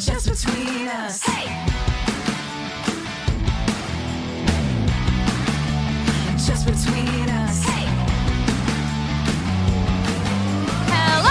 just between us. Hey! Just between us. Hey! Hello!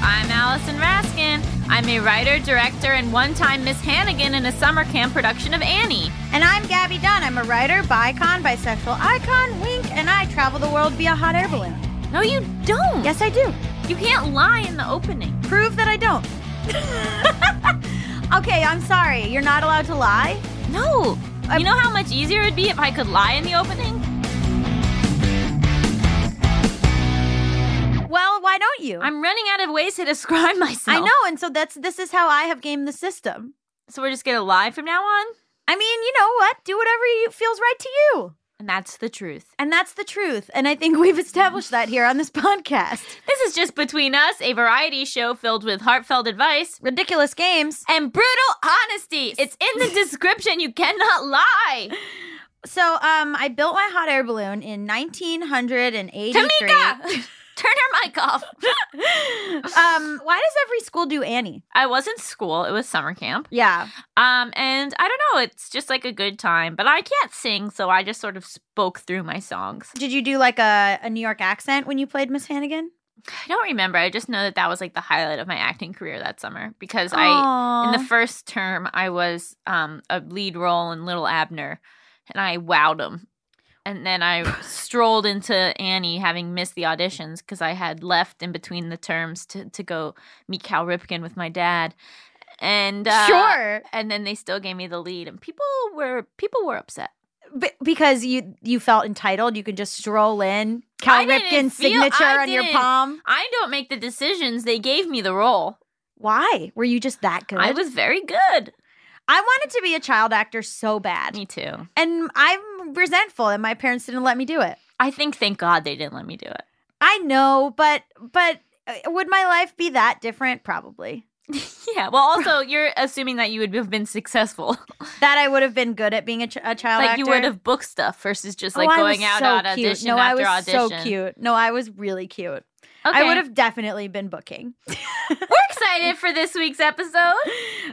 I'm Allison Raskin. I'm a writer, director, and one time Miss Hannigan in a summer camp production of Annie. And I'm Gaby Dunn. I'm a writer, bicon, bisexual icon, wink, and I travel the world via hot air balloon. No, you don't. Yes, I do. You can't lie in the opening. Prove that I don't. okay, I'm sorry. You're not allowed to lie? No. I'm- you know how much easier it'd be if I could lie in the opening? Well, why don't you? I'm running out of ways to describe myself. I know, and so that's this is how I have gamed the system. So we're just gonna lie from now on? I mean, you know what? Do whatever you, feels right to you. And that's the truth. And that's the truth. And I think we've established that here on this podcast. This is just Between Us, a variety show filled with heartfelt advice Ridiculous games. and brutal honesty. It's in the description. You cannot lie. So, um, I built my hot air balloon in 1983. Tamika! Turn her mic off. um, why does every school do Annie? I was in school. It was summer camp. Yeah. Um, and I don't know, it's just like a good time. But I can't sing, so I just sort of spoke through my songs. Did you do like a, a New York accent when you played Miss Hannigan? I don't remember. I just know that that was like the highlight of my acting career that summer because I in the first term I was um a lead role in Little Abner and I wowed him. And then I strolled into Annie having missed the auditions because I had left in between the terms to, to go meet Cal Ripken with my dad. And uh, sure, and then they still gave me the lead and people were people were upset. B- because you you felt entitled. You could just stroll in, Cal I Ripken's feel- signature I on your palm. I don't make the decisions. They gave me the role. Why were you just that good? I was very good. I wanted to be a child actor so bad, Me too. and I'm resentful that my parents didn't let me do it. I think thank God they didn't let me do it. I know, but but uh, would my life be that different? Probably. Yeah. Well, also you're assuming that you would have been successful, That I would have been good at being a, ch- a child like actor. you would have booked stuff versus just Oh, like I going out so on cute. audition No, after I was audition. so cute. No, I was really cute. Okay. I would have definitely been booking. We're excited for this week's episode.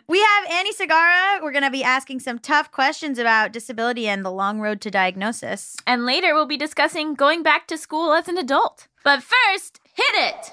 We have Annie Segarra. We're going to be asking some tough questions about disability and the long road to diagnosis. And later we'll be discussing going back to school as an adult. But first, hit it.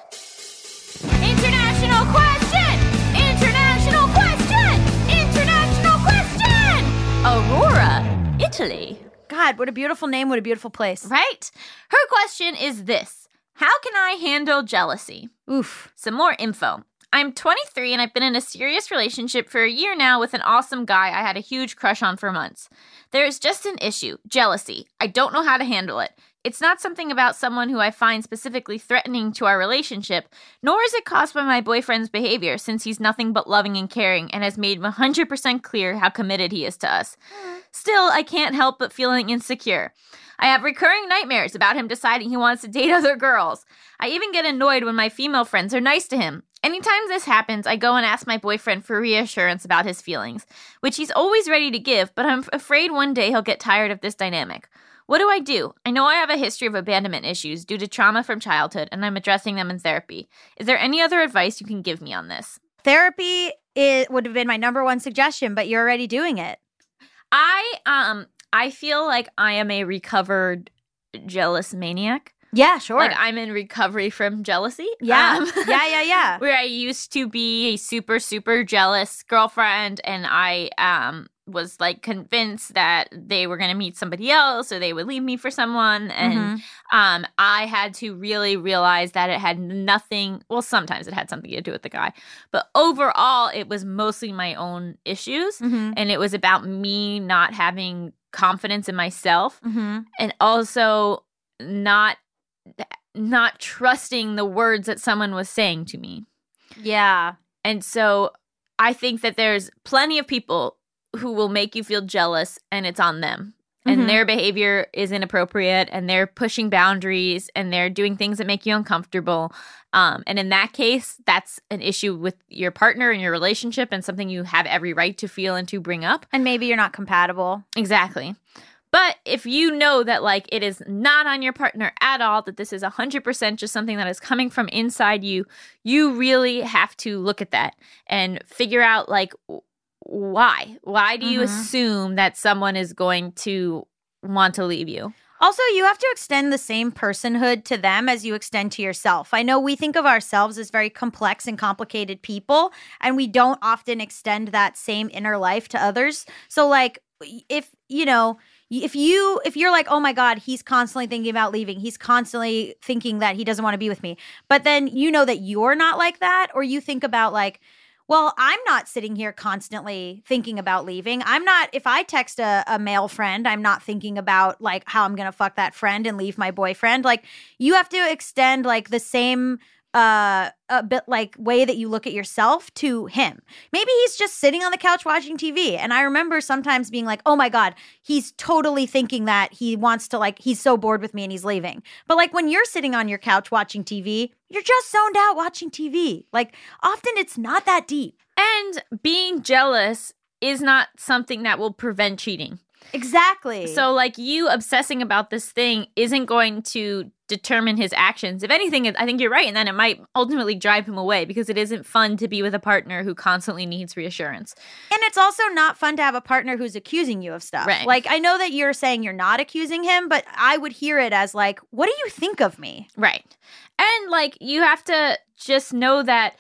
International question. International question. International question. Aurora, Italy. God, what a beautiful name. What a beautiful place. Right? Her question is this How can I handle jealousy? Oof. Some more info. I'm 23 and I've been in a serious relationship for a year now with an awesome guy I had a huge crush on for months. There is just an issue jealousy. I don't know how to handle it. It's not something about someone who I find specifically threatening to our relationship, nor is it caused by my boyfriend's behavior, since he's nothing but loving and caring and has made 100% clear how committed he is to us. Hmm. Still, I can't help but feeling insecure. I have recurring nightmares about him deciding he wants to date other girls. I even get annoyed when my female friends are nice to him. Anytime this happens, I go and ask my boyfriend for reassurance about his feelings, which he's always ready to give, but I'm afraid one day he'll get tired of this dynamic. What do I do? I know I have a history of abandonment issues due to trauma from childhood, and I'm addressing them in therapy. Is there any other advice you can give me on this? Therapy it would have been my number one suggestion, but you're already doing it. I um I feel like I am a recovered jealous maniac. Yeah, sure. Like I'm in recovery from jealousy. yeah. Um, yeah, yeah, yeah. where I used to be a super super jealous girlfriend and I um was like convinced that they were going to meet somebody else or they would leave me for someone and Mhm. um I had to really realize that it had nothing well sometimes it had something to do with the guy but overall it was mostly my own issues Mhm. and it was about me not having confidence in myself Mhm. and also not not trusting the words that someone was saying to me Yeah. and so I think that there's plenty of people who will make you feel jealous and it's on them. And Mhm. their behavior is inappropriate and they're pushing boundaries and they're doing things that make you uncomfortable. Um, and in that case, that's an issue with your partner and your relationship and something you have every right to feel and to bring up. And maybe you're not compatible. Exactly. But if you know that like it is not on your partner at all, that this is 100% just something that is coming from inside you, you really have to look at that and figure out like why. Why do you Mhm. assume that someone is going to want to leave you? Also, you have to extend the same personhood to them as you extend to yourself. I know we think of ourselves as very complex and complicated people, and we don't often extend that same inner life to others. So, like, if you know, if you if you're like, oh my god, he's constantly thinking about leaving, he's constantly thinking that he doesn't want to be with me, but then you know that you're not like that, or you think about like. Well, I'm not sitting here constantly thinking about leaving. I'm not, if I text a, a male friend, I'm not thinking about like how I'm going to fuck that friend and leave my boyfriend. Like, you have to extend like the same uh a bit like way that you look at yourself to him. Maybe he's just sitting on the couch watching TV and I remember sometimes being like, "Oh my god, he's totally thinking that he wants to like he's so bored with me and he's leaving." But like when you're sitting on your couch watching TV, you're just zoned out watching TV. Like often it's not that deep. And being jealous is not something that will prevent cheating. Exactly. So, like, you obsessing about this thing isn't going to determine his actions. If anything, I think you're right. And then it might ultimately drive him away because it isn't fun to be with a partner who constantly needs reassurance. And it's also not fun to have a partner who's accusing you of stuff. Right. Like, I know that you're saying you're not accusing him, but I would hear it as, like, what do you think of me? Right. And, like, you have to just know that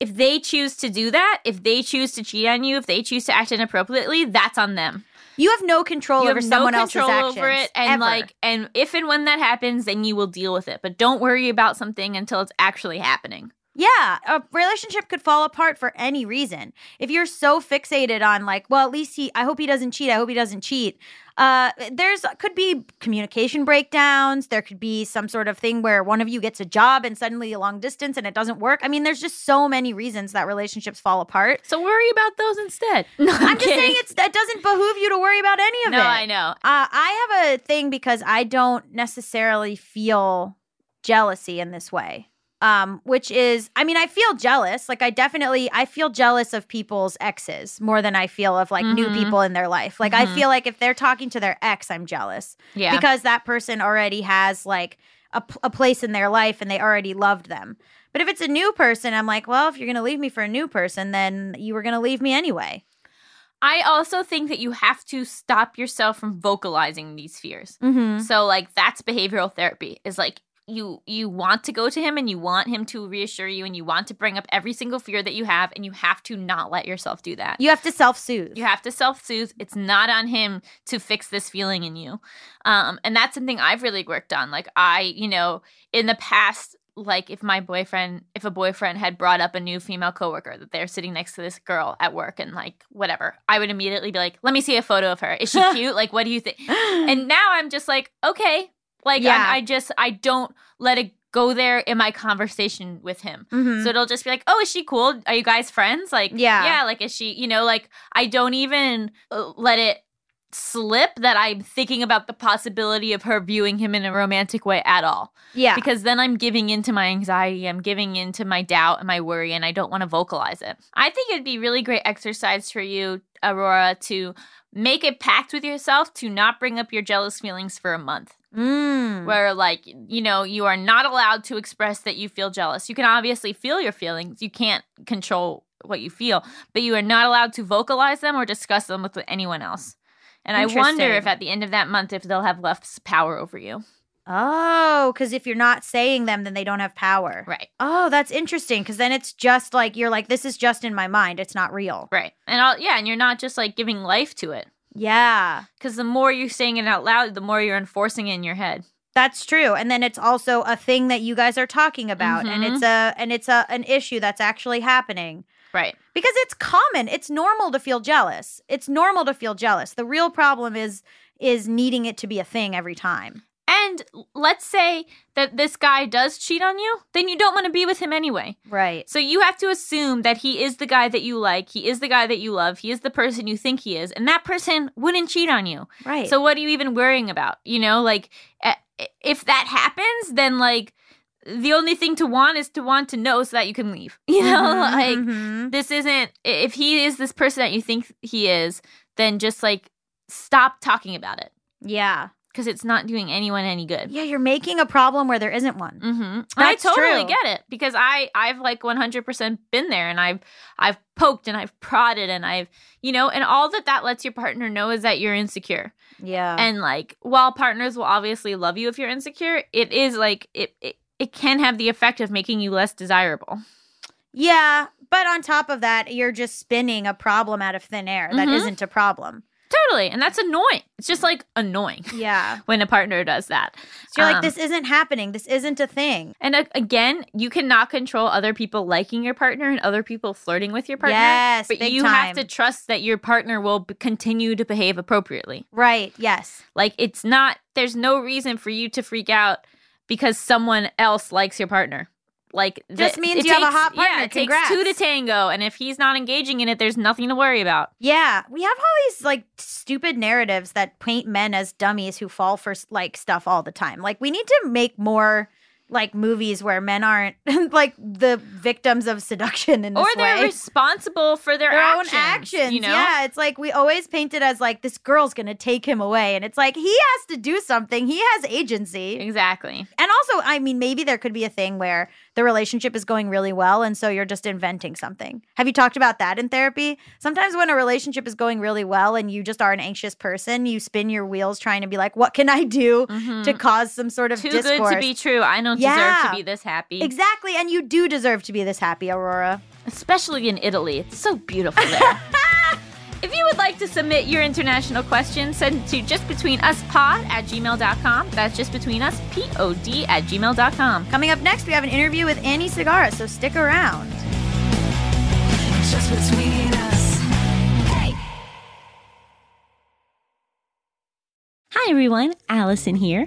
if they choose to do that, if they choose to cheat on you, if they choose to act inappropriately, that's on them. You have no control you over have someone no else's control actions. over it and ever. like and if and when that happens then you will deal with it but don't worry about something until it's actually happening Yeah, a relationship could fall apart for any reason. If you're so fixated on like, well, at least he I hope he doesn't cheat. I hope he doesn't cheat. Uh there's could be communication breakdowns, there could be some sort of thing where one of you gets a job and suddenly a long distance and it doesn't work. I mean, there's just so many reasons that relationships fall apart. so worry about those instead no, i'm, I'm just saying it's that doesn't behoove you to worry about any of no it. i know Uh, I have a thing because I don't necessarily feel jealousy in this way. Um, which is, I mean, I feel jealous. Like, I definitely, I feel jealous of people's exes more than I feel of like new Mhm. people in their life. Like, I Mhm. feel like if they're talking to their ex, I'm jealous yeah because that person already has like a place in their life and they already loved them. But if it's a new person, I'm like, well, if you're gonna leave me for a new person, then you were gonna leave me anyway. i also think that you have to stop yourself from vocalizing these fears Mm-hmm. so like that's behavioral therapy is like you you want to go to him and you want him to reassure you and you want to bring up every single fear that you have and you have to not let yourself do that You have to self soothe. You have to self soothe. It's not on him to fix this feeling in you. Um, and that's something I've really worked on. Like, I, you know, in the past, like if my boyfriend, if a boyfriend had brought up a new female coworker that they're sitting next to this girl at work and like whatever, I would immediately be like, let me see a photo of her. Is she cute? like, what do you think? And now I'm just like, okay. Like, Yeah. I just, I don't let it go there in my conversation with him. Mhm. So it'll just be like, oh, is she cool? Are you guys friends? Like, Yeah. yeah, like, is she, you know, like, I don't even uh, let it slip that I'm thinking about the possibility of her viewing him in a romantic way at all. yeah. Because then I'm giving into my anxiety, I'm giving into my doubt and my worry, and I don't want to vocalize it. I think it'd be really great exercise for you, Aurora, to make a pact with yourself to not bring up your jealous feelings for a month. Mm. where like you know you are not allowed to express that you feel jealous. You can obviously feel your feelings. You can't control what you feel but you are not allowed to vocalize them or discuss them with anyone else. And i wonder if at the end of that month if they'll have less power over you Oh, because if you're not saying them, then they don't have power. right Oh, that's interesting. Because then it's just like you're like, this is just in my mind. It's not real. right and I'll, yeah and you're not just like giving life to it Yeah, because the more you're saying it out loud the more you're enforcing it in your head that's true. And then it's also a thing that you guys are talking about, and it's mm-hmm. a and it's a an issue that's actually happening. right Because it's common. It's normal to feel jealous. It's normal to feel jealous. The real problem is is needing it to be a thing every time. And let's say that this guy does cheat on you then you don't want to be with him anyway Right. So you have to assume that he is the guy that you like, he is the guy that you love, he is the person you think he is, and that person wouldn't cheat on you. Right. So what are you even worrying about? You know, like if that happens, then like the only thing to want is to want to know so that you can leave. You know, Mhm, like mhm. this isn't if he is this person that you think he is, then just like stop talking about it. Yeah. Because it's not doing anyone any good. Yeah, you're making a problem where there isn't one. Mm-hmm. I totally true. get it because I I've like 100% been there and I've I've poked and I've prodded and I've you know and all that that lets your partner know is that you're insecure. Yeah. And like while partners will obviously love you if you're insecure, it is like it it, it can have the effect of making you less desirable. yeah, but on top of that, you're just spinning a problem out of thin air that Mhm. not a problem. Totally. And that's annoying. It's just like annoying Yeah. when a partner does that. So you're like, Um, this isn't happening. This isn't a thing. And a- again, you cannot control other people liking your partner and other people flirting with your partner. Yes, but you have to trust that your partner will b- continue to behave appropriately. Right. Yes. Like it's not there's no reason for you to freak out because someone else likes your partner. Like Just the- means you have a hot partner. Yeah, it Congrats. takes two to tango, and if he's not engaging in it, there's nothing to worry about. Yeah. We have all these like stupid narratives that paint men as dummies who fall for like stuff all the time. Like we need to make more like movies where men aren't like the victims of seduction in this Or they're way. responsible for their, their actions, own actions. You know, Yeah, it's like we always paint it as like this girl's gonna take him away, and it's like he has to do something. He has agency. exactly. And also, I mean, maybe there could be a thing where the relationship is going really well, and so you're just inventing something. Have you talked about that in therapy? Sometimes when a relationship is going really well and you just are an anxious person, you spin your wheels trying to be like, what can I do Mhm. to cause some sort of Too discourse? good to be true. I don't deserve Yeah. to be this happy, Exactly, and you do deserve to be this happy, Aurora. especially in Italy. It's so beautiful there. If you would like to submit your international question, send it to justbetweenuspod at gmail.com. That's justbetweenuspod at gmail.com. Coming up next, we have an interview with Annie Segarra, so stick around. Just between us. Hey. Hi everyone, Allison here.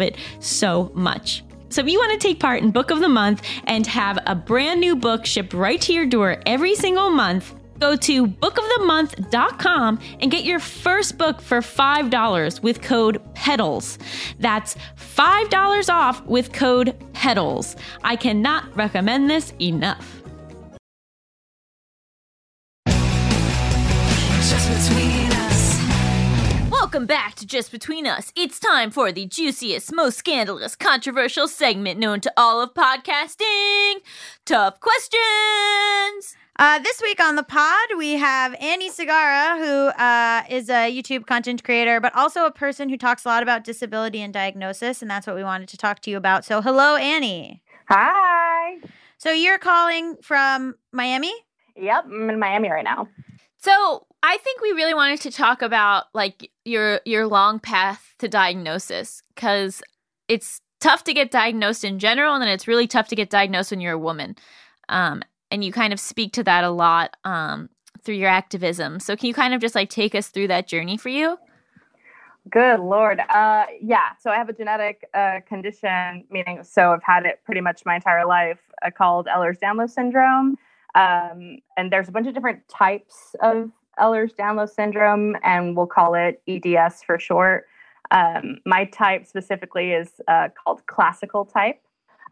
it so much. So if you want to take part in Book of the Month and have a brand new book shipped right to your door every single month, go to bookofthemonth.com and get your first book for $5 with code PEDALS. That's $5 off with code PEDALS. I cannot recommend this enough. Welcome back to Just Between Us. It's time for the juiciest, most scandalous, controversial segment known to all of podcasting Tough Questions. Uh, this week on the pod, we have Annie Segarra, who uh, is a YouTube content creator, but also a person who talks a lot about disability and diagnosis, and that's what we wanted to talk to you about. So, hello, Annie. Hi. So, you're calling from Miami? Yep, I'm in Miami right now. So, I think we really wanted to talk about like your your long path to diagnosis cuz it's tough to get diagnosed in general and then it's really tough to get diagnosed when you're a woman. Um and you kind of speak to that a lot um through your activism. So, can you kind of just like take us through that journey for you? Good Lord. Uh, yeah, so I have a genetic uh, condition, meaning, so I've had it pretty much my entire life, uh, called Ehlers-Danlos syndrome. Um, and there's a bunch of different types of Ehlers-Danlos syndrome, and we'll call it EDS for short. Um, my type specifically is uh, called classical type.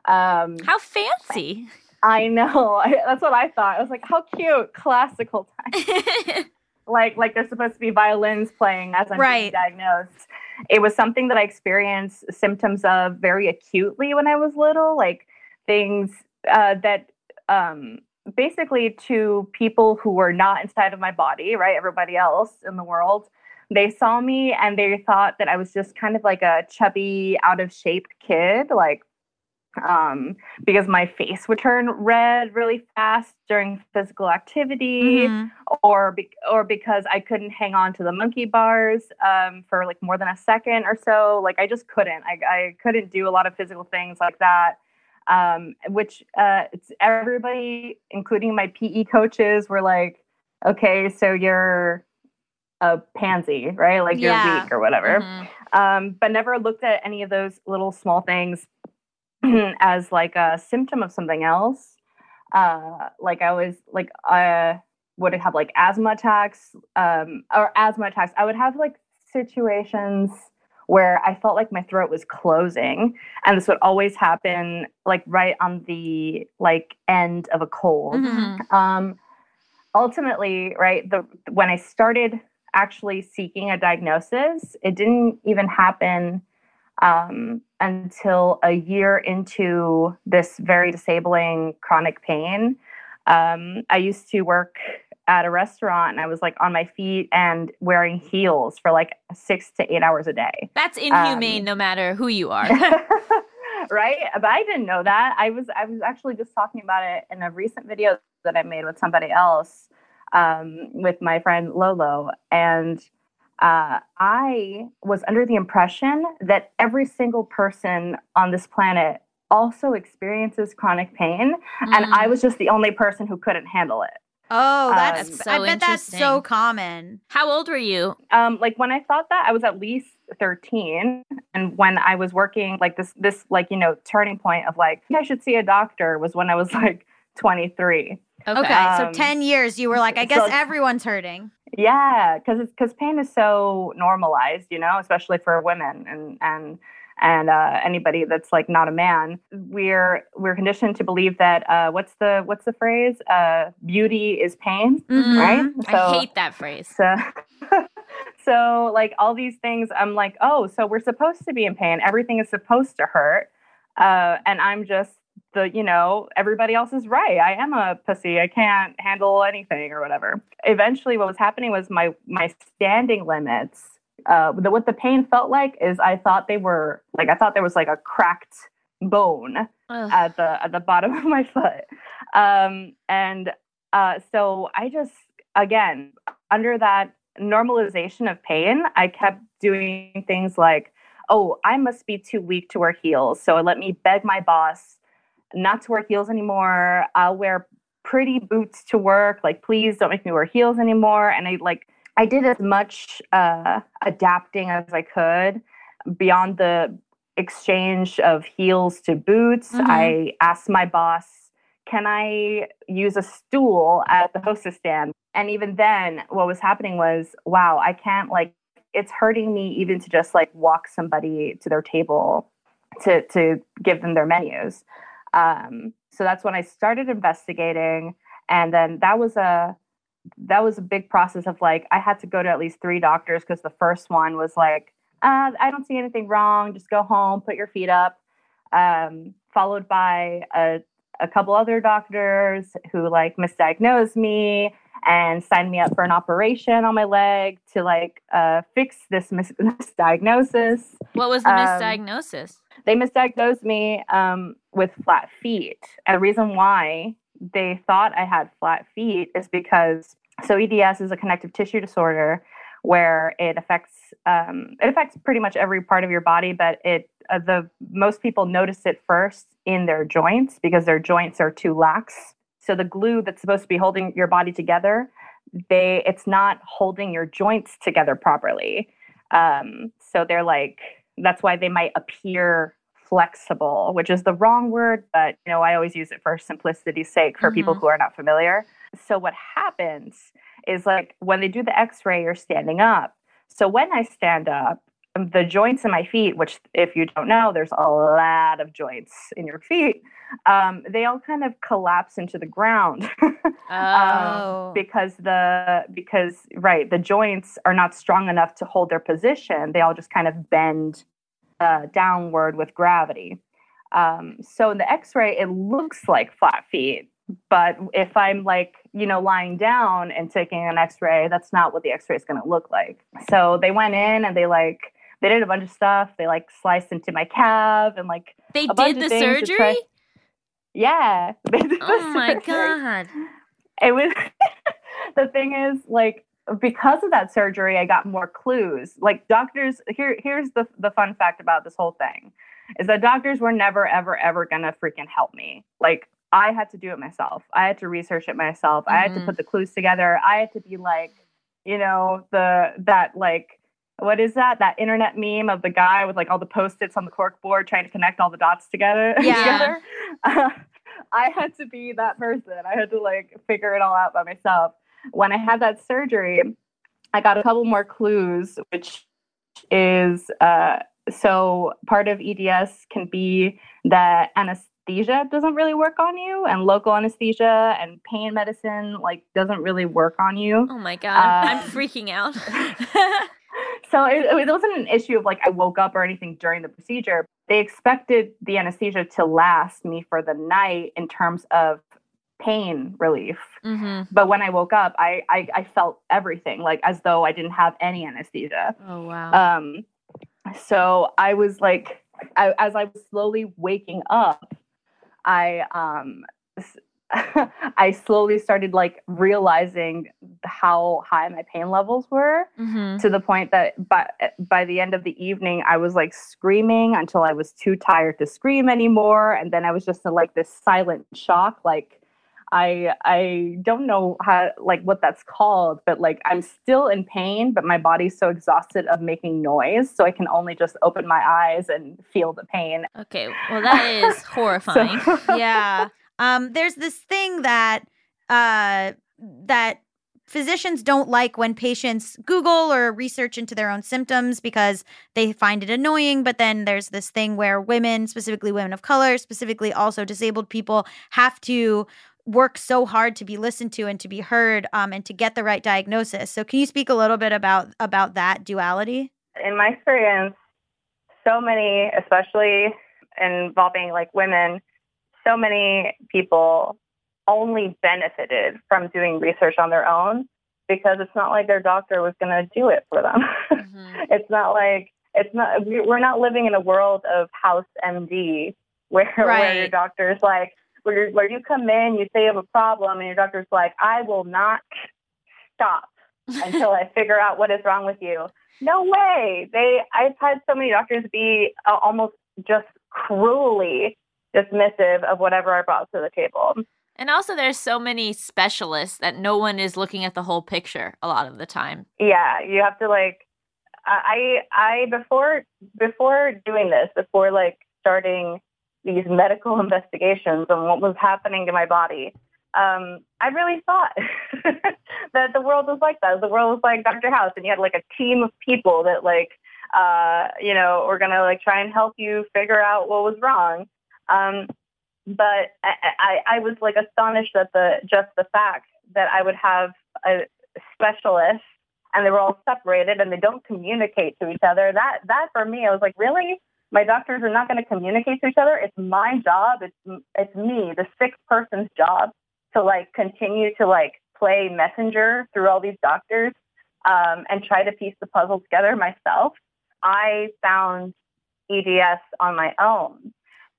Um, How fancy. I know. I, that's what I thought. I was like, how cute, classical type. like like there's supposed to be violins playing as I'm Right. being diagnosed. It was something that I experienced symptoms of very acutely when I was little, like things uh, that um, basically to people who were not inside of my body, right? Everybody else in the world, they saw me and they thought that I was just kind of like a chubby, out of shape kid, like um, because my face would turn red really fast during physical activity Mhm. or be- or because I couldn't hang on to the monkey bars um, for like more than a second or so. Like I just couldn't. I, I couldn't do a lot of physical things like that. Um, which uh, it's everybody, including my PE coaches, were like, "Okay, so you're a pansy, right? Like you're Yeah. weak or whatever." Mhm. um, but never looked at any of those little small things as like a symptom of something else. Uh, like I was like I would have like asthma attacks um, or asthma attacks. I would have like situations where I felt like my throat was closing, and this would always happen like right on the like end of a cold Mhm. um, ultimately, right, the when I started actually seeking a diagnosis, it didn't even happen um, until a year into this very disabling chronic pain. Um, I used to work at a restaurant and I was like on my feet and wearing heels for like six to eight hours a day. That's inhumane Um, no matter who you are. right? But i didn't know that. I was i was actually just talking about it in a recent video that i made with somebody else um, with my friend lolo. And uh, i was under the impression that every single person on this planet also experiences chronic pain. And Mm. i was just the only person who couldn't handle it Oh, Um, that's That's so I bet that's so common. How old were you? um like when i thought that i was at least 13 and when i was working like this this like you know turning point of like i should see a doctor was when i was like 23 Okay. Okay, so Um, 10 years you were like, I guess so- everyone's hurting. yeah because because pain is so normalized you know especially for women and and and uh, anybody that's like not a man we're we're conditioned to believe that uh, what's the what's the phrase uh, beauty is pain Mhm. right I hate that phrase. So, so like all these things, I'm like, oh, so we're supposed to be in pain. Everything is supposed to hurt, uh, and I'm just the, you know, everybody else is right. I am a pussy. I can't handle anything or whatever. Eventually, what was happening was my my standing limits. Uh, the, what the pain felt like is I thought they were like I thought there was like a cracked bone Ugh. at the at the bottom of my foot. Um and uh so i just again under that normalization of pain i kept doing things like oh i must be too weak to wear heels so let me beg my boss not to wear heels anymore. I'll wear pretty boots to work. Like please don't make me wear heels anymore. And i like i did as much uh adapting as i could beyond the exchange of heels to boots. Mhm. I asked my boss, can I use a stool at the hostess stand? And even then, what was happening was, wow, I can't like, it's hurting me even to just like walk somebody to their table to, to give them their menus. Um, so that's when I started investigating. And then that was a, that was a big process of like, I had to go to at least three doctors because the first one was like, uh, I don't see anything wrong. Just go home, put your feet up. Um, followed by a, a couple other doctors who like misdiagnosed me and signed me up for an operation on my leg to like uh, fix this mis- misdiagnosis. What was the um, misdiagnosis? They misdiagnosed me um, with flat feet. And the reason why they thought I had flat feet is because so EDS is a connective tissue disorder where it affects um, it affects pretty much every part of your body, but it uh, the most people notice it first in their joints because their joints are too lax. So the glue that's supposed to be holding your body together, they it's not holding your joints together properly. Um, so they're like that's why they might appear flexible, which is the wrong word, but you know I always use it for simplicity's sake for people Mhm. who are not familiar. So what happens is like when they do the X-ray, you're standing up. So when I stand up, the joints in my feet, which, if you don't know, there's a lot of joints in your feet, um, they all kind of collapse into the ground. Oh. because the because right the joints are not strong enough to hold their position they all just kind of bend uh, downward with gravity um, so in the x-ray it looks like flat feet but if i'm like you know lying down and taking an x-ray that's not what the x-ray is going to look like so they went in and they like they did a bunch of stuff they like sliced into my calf and like They did the surgery? try- yeah they did the Oh my surgery god. it was the thing is like because of that surgery i got more clues like doctors here here's the the fun fact about this whole thing is that doctors were never ever ever gonna freaking help me like i had to do it myself i had to research it myself i had to Mhm. put the clues together i had to be like you know the that like what is that that internet meme of the guy with like all the post-its on the cork board trying to connect all the dots together Yeah. together I had to be that person. I had to like figure it all out by myself. When I had that surgery, I got a couple more clues, which is uh, so part of EDS can be that anesthesia doesn't really work on you, and local anesthesia and pain medicine like doesn't really work on you. Oh my god. I'm, Uh, I'm freaking out. So it, it wasn't an issue of like I woke up or anything during the procedure. They expected the anesthesia to last me for the night in terms of pain relief. hmm But when I woke up, I, I I felt everything like as though I didn't have any anesthesia. Oh wow. Um, so I was like, I, as I was slowly waking up, I um, I slowly started like realizing how high my pain levels were hmm to the point that by by the end of the evening I was like screaming until I was too tired to scream anymore and then I was just in like this silent shock like I I don't know how like what that's called but like I'm still in pain but my body's so exhausted of making noise so I can only just open my eyes and feel the pain Okay. Well, that is horrifying. so yeah. Um, there's this thing that uh, that physicians don't like when patients Google or research into their own symptoms because they find it annoying. But then there's this thing where women, specifically women of color, specifically also disabled people, have to work so hard to be listened to and to be heard um, and to get the right diagnosis. So, can you speak a little bit about about that duality? in my experience, so many, especially involving like women, so many people only benefited from doing research on their own because it's not like their doctor was going to do it for them. Mhm. it's not like it's not we- we're not living in a world of house MD where where your Right. doctor's like where where you come in, you say you have a problem, and your doctor's like, I will not stop until I figure out what is wrong with you. No way. They I've had so many doctors be uh, almost just cruelly dismissive of whatever I brought to the table. And also, there's so many specialists that no one is looking at the whole picture a lot of the time. Yeah, you have to like I I before before doing this, before like starting these medical investigations on what was happening to my body, um, I really thought that the world was like that. The world was like Dr. House, and you had like a team of people that like uh, you know were gonna like try and help you figure out what was wrong. Um, but I, I, I was like astonished at the just the fact that I would have a specialist and they were all separated and they don't communicate to each other. That that for me, I was like, really? My doctors are not going to communicate to each other. It's my job. It's it's me, the sick person's job, to like continue to like play messenger through all these doctors um, and try to piece the puzzle together myself. I found EDS on my own.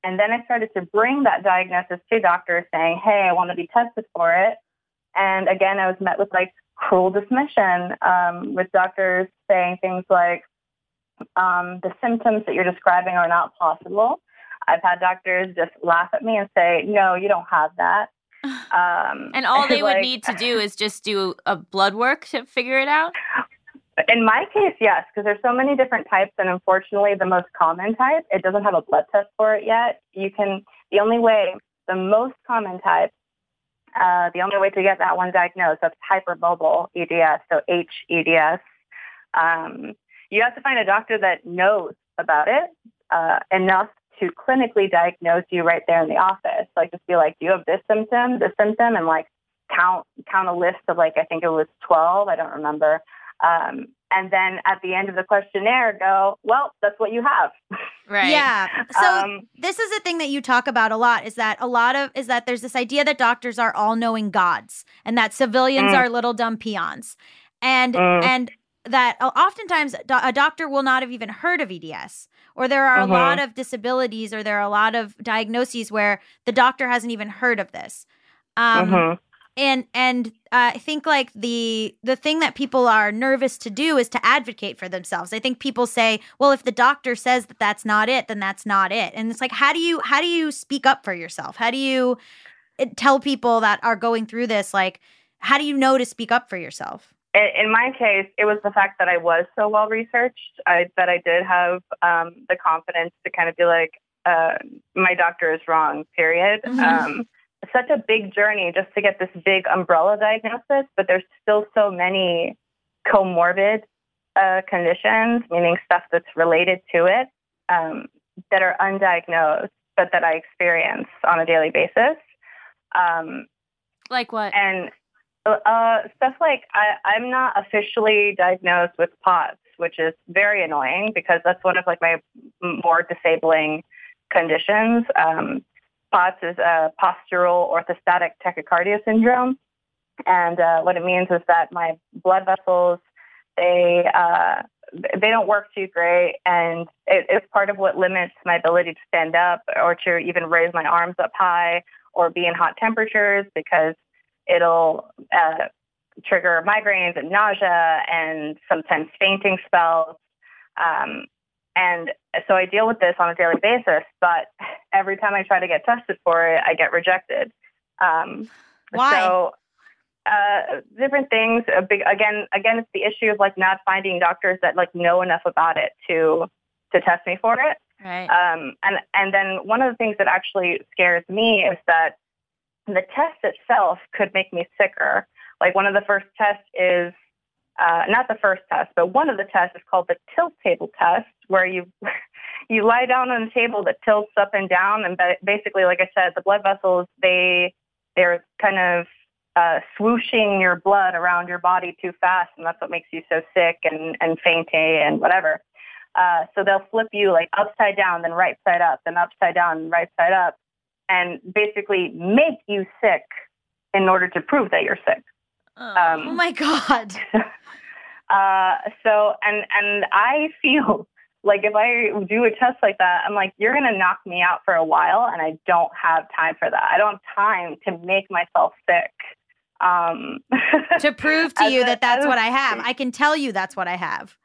And then I started to bring that diagnosis to doctors saying, hey, I want to be tested for it. And again, I was met with like cruel dismission um, with doctors saying things like, um, the symptoms that you're describing are not possible. I've had doctors just laugh at me and say, no, you don't have that. Um, And all they would need to do is just do a blood work to figure it out. In my case, yes, because there's so many different types, and unfortunately, the most common type, it doesn't have a blood test for it yet. You can, the only way, the most common type, uh, the only way to get that one diagnosed, that's hypermobile EDS, so HEDS. Um, you have to find a doctor that knows about it uh, enough to clinically diagnose you right there in the office. Like just be like, do you have this symptom, this symptom, and like count count a list of like I think it was twelve. I don't remember. Um, and then at the end of the questionnaire, go, well, that's what you have. Right. Yeah. So Um, this is a thing that you talk about a lot is that a lot of is that there's this idea that doctors are all-knowing gods and that civilians Mm. are little dumb peons. And Mm. and that oftentimes a doctor will not have even heard of EDS or there are a lot of disabilities or there are a lot of diagnoses where the doctor hasn't even heard of this. Um mhm. and and uh, I think like the the thing that people are nervous to do is to advocate for themselves. I think people say, well, if the doctor says that that's not it, then that's not it. And it's like, how do you how do you speak up for yourself? How do you uh, tell people that are going through this like how do you know to speak up for yourself? In, in my case, it was the fact that I was so well researched I, that I did have um, the confidence to kind of be like, uh, my doctor is wrong, period. Mhm. Um, such a big journey just to get this big umbrella diagnosis, but there's still so many comorbid uh, conditions, meaning stuff that's related to it, um, that are undiagnosed, but that I experience on a daily basis. Um, Like what? and uh, stuff like I, I'm not officially diagnosed with POTS, which is very annoying because that's one of like my more disabling conditions. Um, POTS is a postural orthostatic tachycardia syndrome, and uh, what it means is that my blood vessels they uh, they don't work too great, and it, it's part of what limits my ability to stand up or to even raise my arms up high or be in hot temperatures because it'll uh, trigger migraines and nausea and sometimes fainting spells. Um, and so I deal with this on a daily basis, but every time I try to get tested for it, I get rejected. Um, Why? So uh, different things. A big again, again, it's the issue of like not finding doctors that like know enough about it to to test me for it. Right. Um, and and then one of the things that actually scares me is that the test itself could make me sicker. Like one of the first tests is uh, not the first test, but one of the tests is called the tilt table test, where you you lie down on a table that tilts up and down, and basically, like I said, the blood vessels they they're kind of uh, swooshing your blood around your body too fast, and that's what makes you so sick and and fainty and whatever. Uh, so they'll flip you like upside down, then right side up, then upside down, right side up, and basically make you sick in order to prove that you're sick. Oh. Um, Oh my god. Uh, so and and I feel like if I do a test like that, I'm like, you're gonna knock me out for a while, and I don't have time for that. I don't have time to make myself sick. Um, to prove to you a- that that's what I have. I can tell you that's what I have.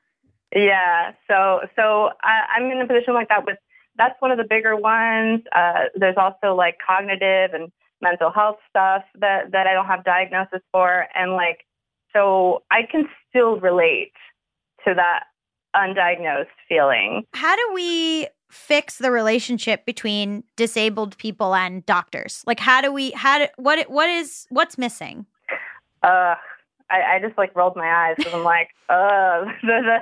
Yeah. So so I, I'm in a position like that with that's one of the bigger ones. Uh, there's also like cognitive and mental health stuff that that I don't have diagnosis for, and like so I can still relate to that undiagnosed feeling. How do we fix the relationship between disabled people and doctors? Like how do we how do what what is what's missing? Uh, I, I just like rolled my eyes because I'm like, uh, the, the,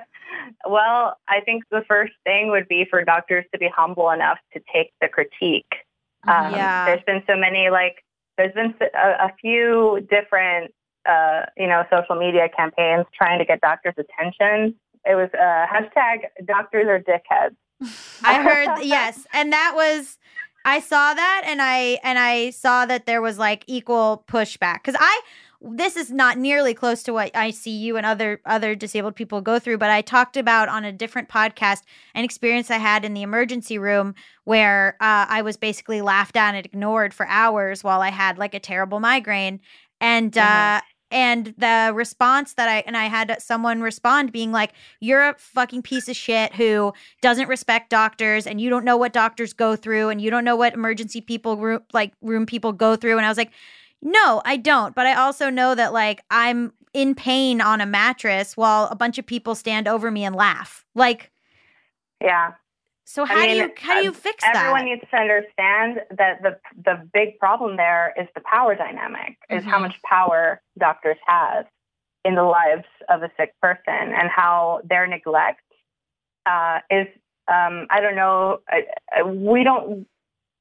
well, I think the first thing would be for doctors to be humble enough to take the critique. Um, Yeah. There's been so many, like, there's been a few different, uh, you know, social media campaigns trying to get doctors' attention. It was uh, hashtag doctors are dickheads. I heard yes, and that was I saw that and I and I saw that there was like equal pushback cuz I this is not nearly close to what I see you and other other disabled people go through, but I talked about on a different podcast an experience I had in the emergency room where uh, I was basically laughed at and ignored for hours while I had like a terrible migraine, and uh, Mhm. and the response that I and I had someone respond being like, "You're a fucking piece of shit who doesn't respect doctors, and you don't know what doctors go through, and you don't know what emergency people room like room people go through." And I was like, "No, I don't, but I also know that like I'm in pain on a mattress while a bunch of people stand over me and laugh. Like, Yeah. so I how do you how do you uh, fix Everyone that? Everyone needs to understand that the the big problem there is the power dynamic, is how Mhm. much power doctors have in the lives of a sick person, and how their neglect uh, is um, I don't know. I, I, we don't.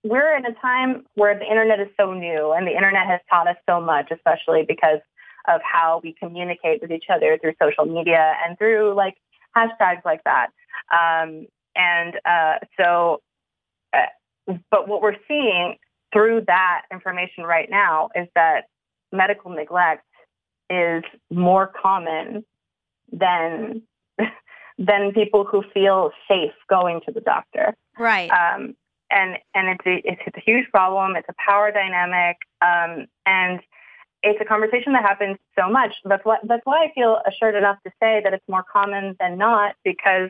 We're in a time where the internet is so new, and the internet has taught us so much, especially because of how we communicate with each other through social media and through like hashtags like that. Um, and uh, so, uh, but what we're seeing through that information right now is that medical neglect is more common than than people who feel safe going to the doctor. Right. Um, and and it's a, it's, it's a huge problem. It's a power dynamic, um, and it's a conversation that happens so much. That's why that's why I feel assured enough to say that it's more common than not because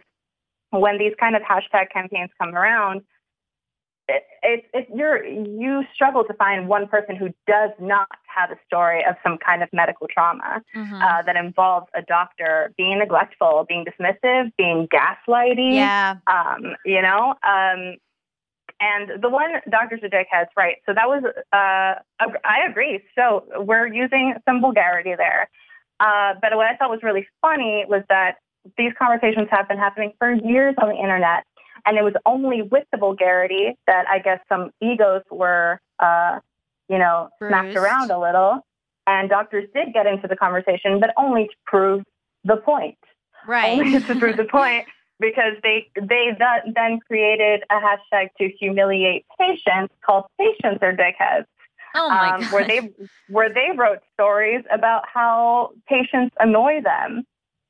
when these kind of hashtag campaigns come around, it, it, it, you're, you struggle to find one person who does not have a story of some kind of medical trauma Mhm. uh, that involves a doctor being neglectful, being dismissive, being gaslighting. yeah. Um, you know, um, and the one Dr. are has, right? So that was, uh, I agree. So we're using some vulgarity there. Uh, but what I thought was really funny was that these conversations have been happening for years on the internet. And it was only with the vulgarity that I guess some egos were, uh, you know, smacked around a little. And doctors did get into the conversation, but only to prove the point Right. only to prove the point because they they th- then created a hashtag to humiliate patients called patients are dickheads oh my um, god. where they where they wrote stories about how patients annoy them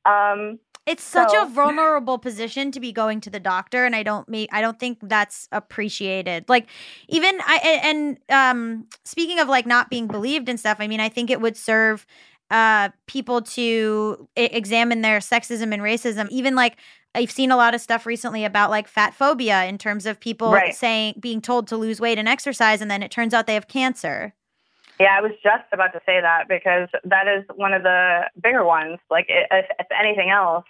um, It's such So- a vulnerable position to be going to the doctor, and I don't me I don't think that's appreciated. Like even I and um speaking of like not being believed and stuff, I mean I think it would serve uh people to examine their sexism and racism. Even like I've seen a lot of stuff recently about like fat phobia in terms of people Right. saying being told to lose weight and exercise, and then it turns out they have cancer. yeah i was just about to say that because that is one of the bigger ones like if, if anything else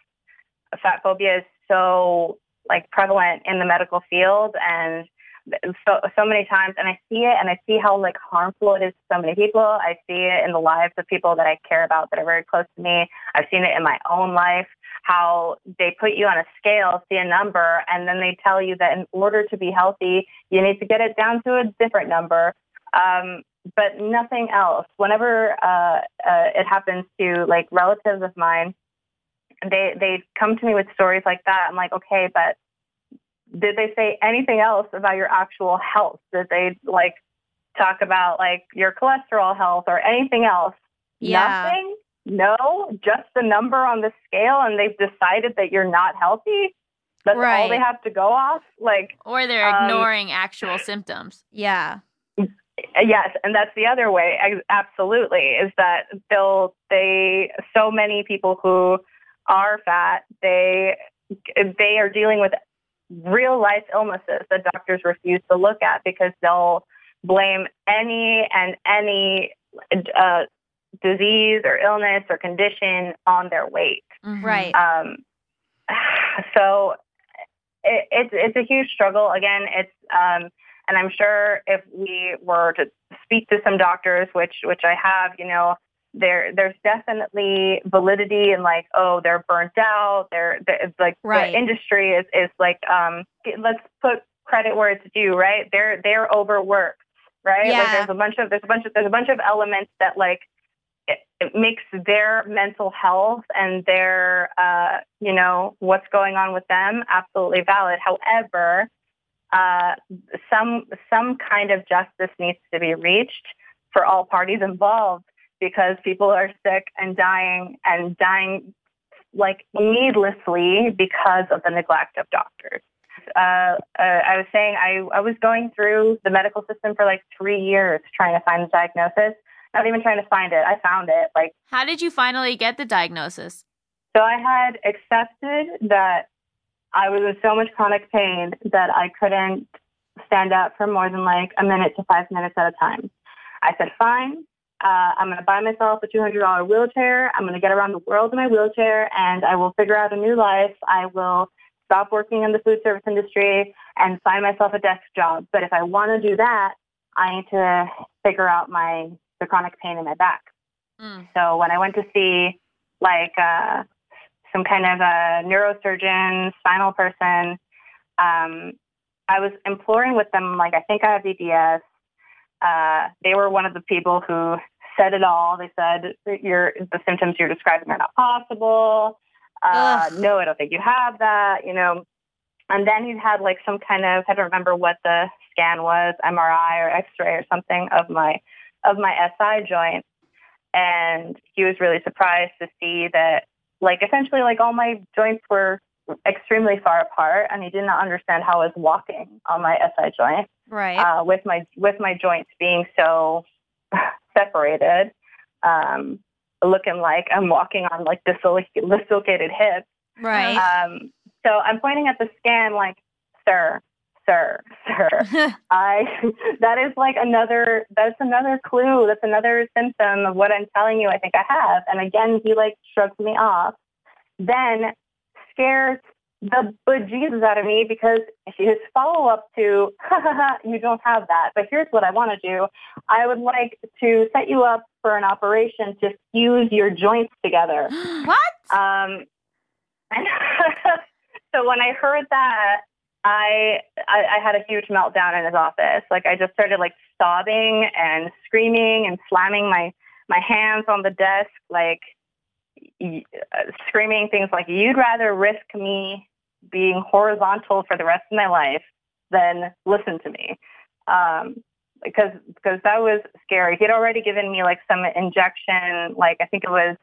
fat phobia is so like prevalent in the medical field and so so many times and I see it and I see how like harmful it is to so many people. I see it in the lives of people that I care about that are very close to me. I've seen it in my own life, how they put you on a scale, see a number, and then they tell you that in order to be healthy, you need to get it down to a different number. Um, but nothing else. Whenever uh, uh, it happens to like relatives of mine, they they come to me with stories like that. I'm like, okay, but did they say anything else about your actual health? Did they like talk about like your cholesterol health or anything else? Yeah. Nothing? No, just the number on the scale and they've decided that you're not healthy? That's all they have to go off? Like or they're um, ignoring actual symptoms. Yeah. Yes, and that's the other way. Absolutely, is that they'll they so many people who are fat they they are dealing with real life illnesses that doctors refuse to look at because they'll blame any and any uh, disease or illness or condition on their weight. Mhm. Right. Um, so it, it's it's a huge struggle. Again, it's um, and I'm sure if we were to speak to some doctors, which which I have, you know, there there's definitely validity in like, oh, they're burnt out. They're, they're it's like Right. the industry is is like, um, let's put credit where it's due, right? They're they're overworked, right? Like there's a bunch of there's a bunch of there's a bunch of elements that like it, makes their mental health and their uh, you know what's going on with them absolutely valid. However, uh, some some kind of justice needs to be reached for all parties involved because people are sick and dying and dying like needlessly because of the neglect of doctors. Uh, uh, I was saying I, I was going through the medical system for like three years trying to find the diagnosis. Not even trying to find it. I found it. Like How did you finally get the diagnosis? so, I had accepted that I was in so much chronic pain that I couldn't stand up for more than like a minute to five minutes at a time. I said, fine. Uh, I'm going to buy myself a $200 wheelchair. I'm going to get around the world in my wheelchair and I will figure out a new life. I will stop working in the food service industry and find myself a desk job. But if I want to do that, I need to figure out my the chronic pain in my back. Mm. So when I went to see like uh, some kind of a neurosurgeon, spinal person. Um, I was imploring with them, like, I think I have EDS. Uh, they were one of the people who said it all. They said your the symptoms you're describing are not possible. Uh, no, I don't think you have that. You know, and then he had like some kind of I don't remember what the scan was, MRI or X-ray or something of my of my SI joint, and he was really surprised to see that like essentially like all my joints were extremely far apart, and he did not understand how I was walking on my SI joint Right. uh, with my with my joints being so separated, um, looking like I'm walking on like disloc- dislocated hips. right. Um, so I'm pointing at the scan like, sir, sir, sir. I that is like another that's another clue. That's another symptom of what I'm telling you I think I have. And again he like shrugs me off. Then scares the bejesus out of me because his follow up to ha ha ha you don't have that. But here's what I want to do. I would like to set you up for an operation to fuse your joints together. what? Um, and so when I heard that, I, I I had a huge meltdown in his office. Like I just started like sobbing and screaming and slamming my my hands on the desk, like y- uh, screaming things like "You'd rather risk me being horizontal for the rest of my life than listen to me." Um, because because that was scary. He'd already given me like some injection, like I think it was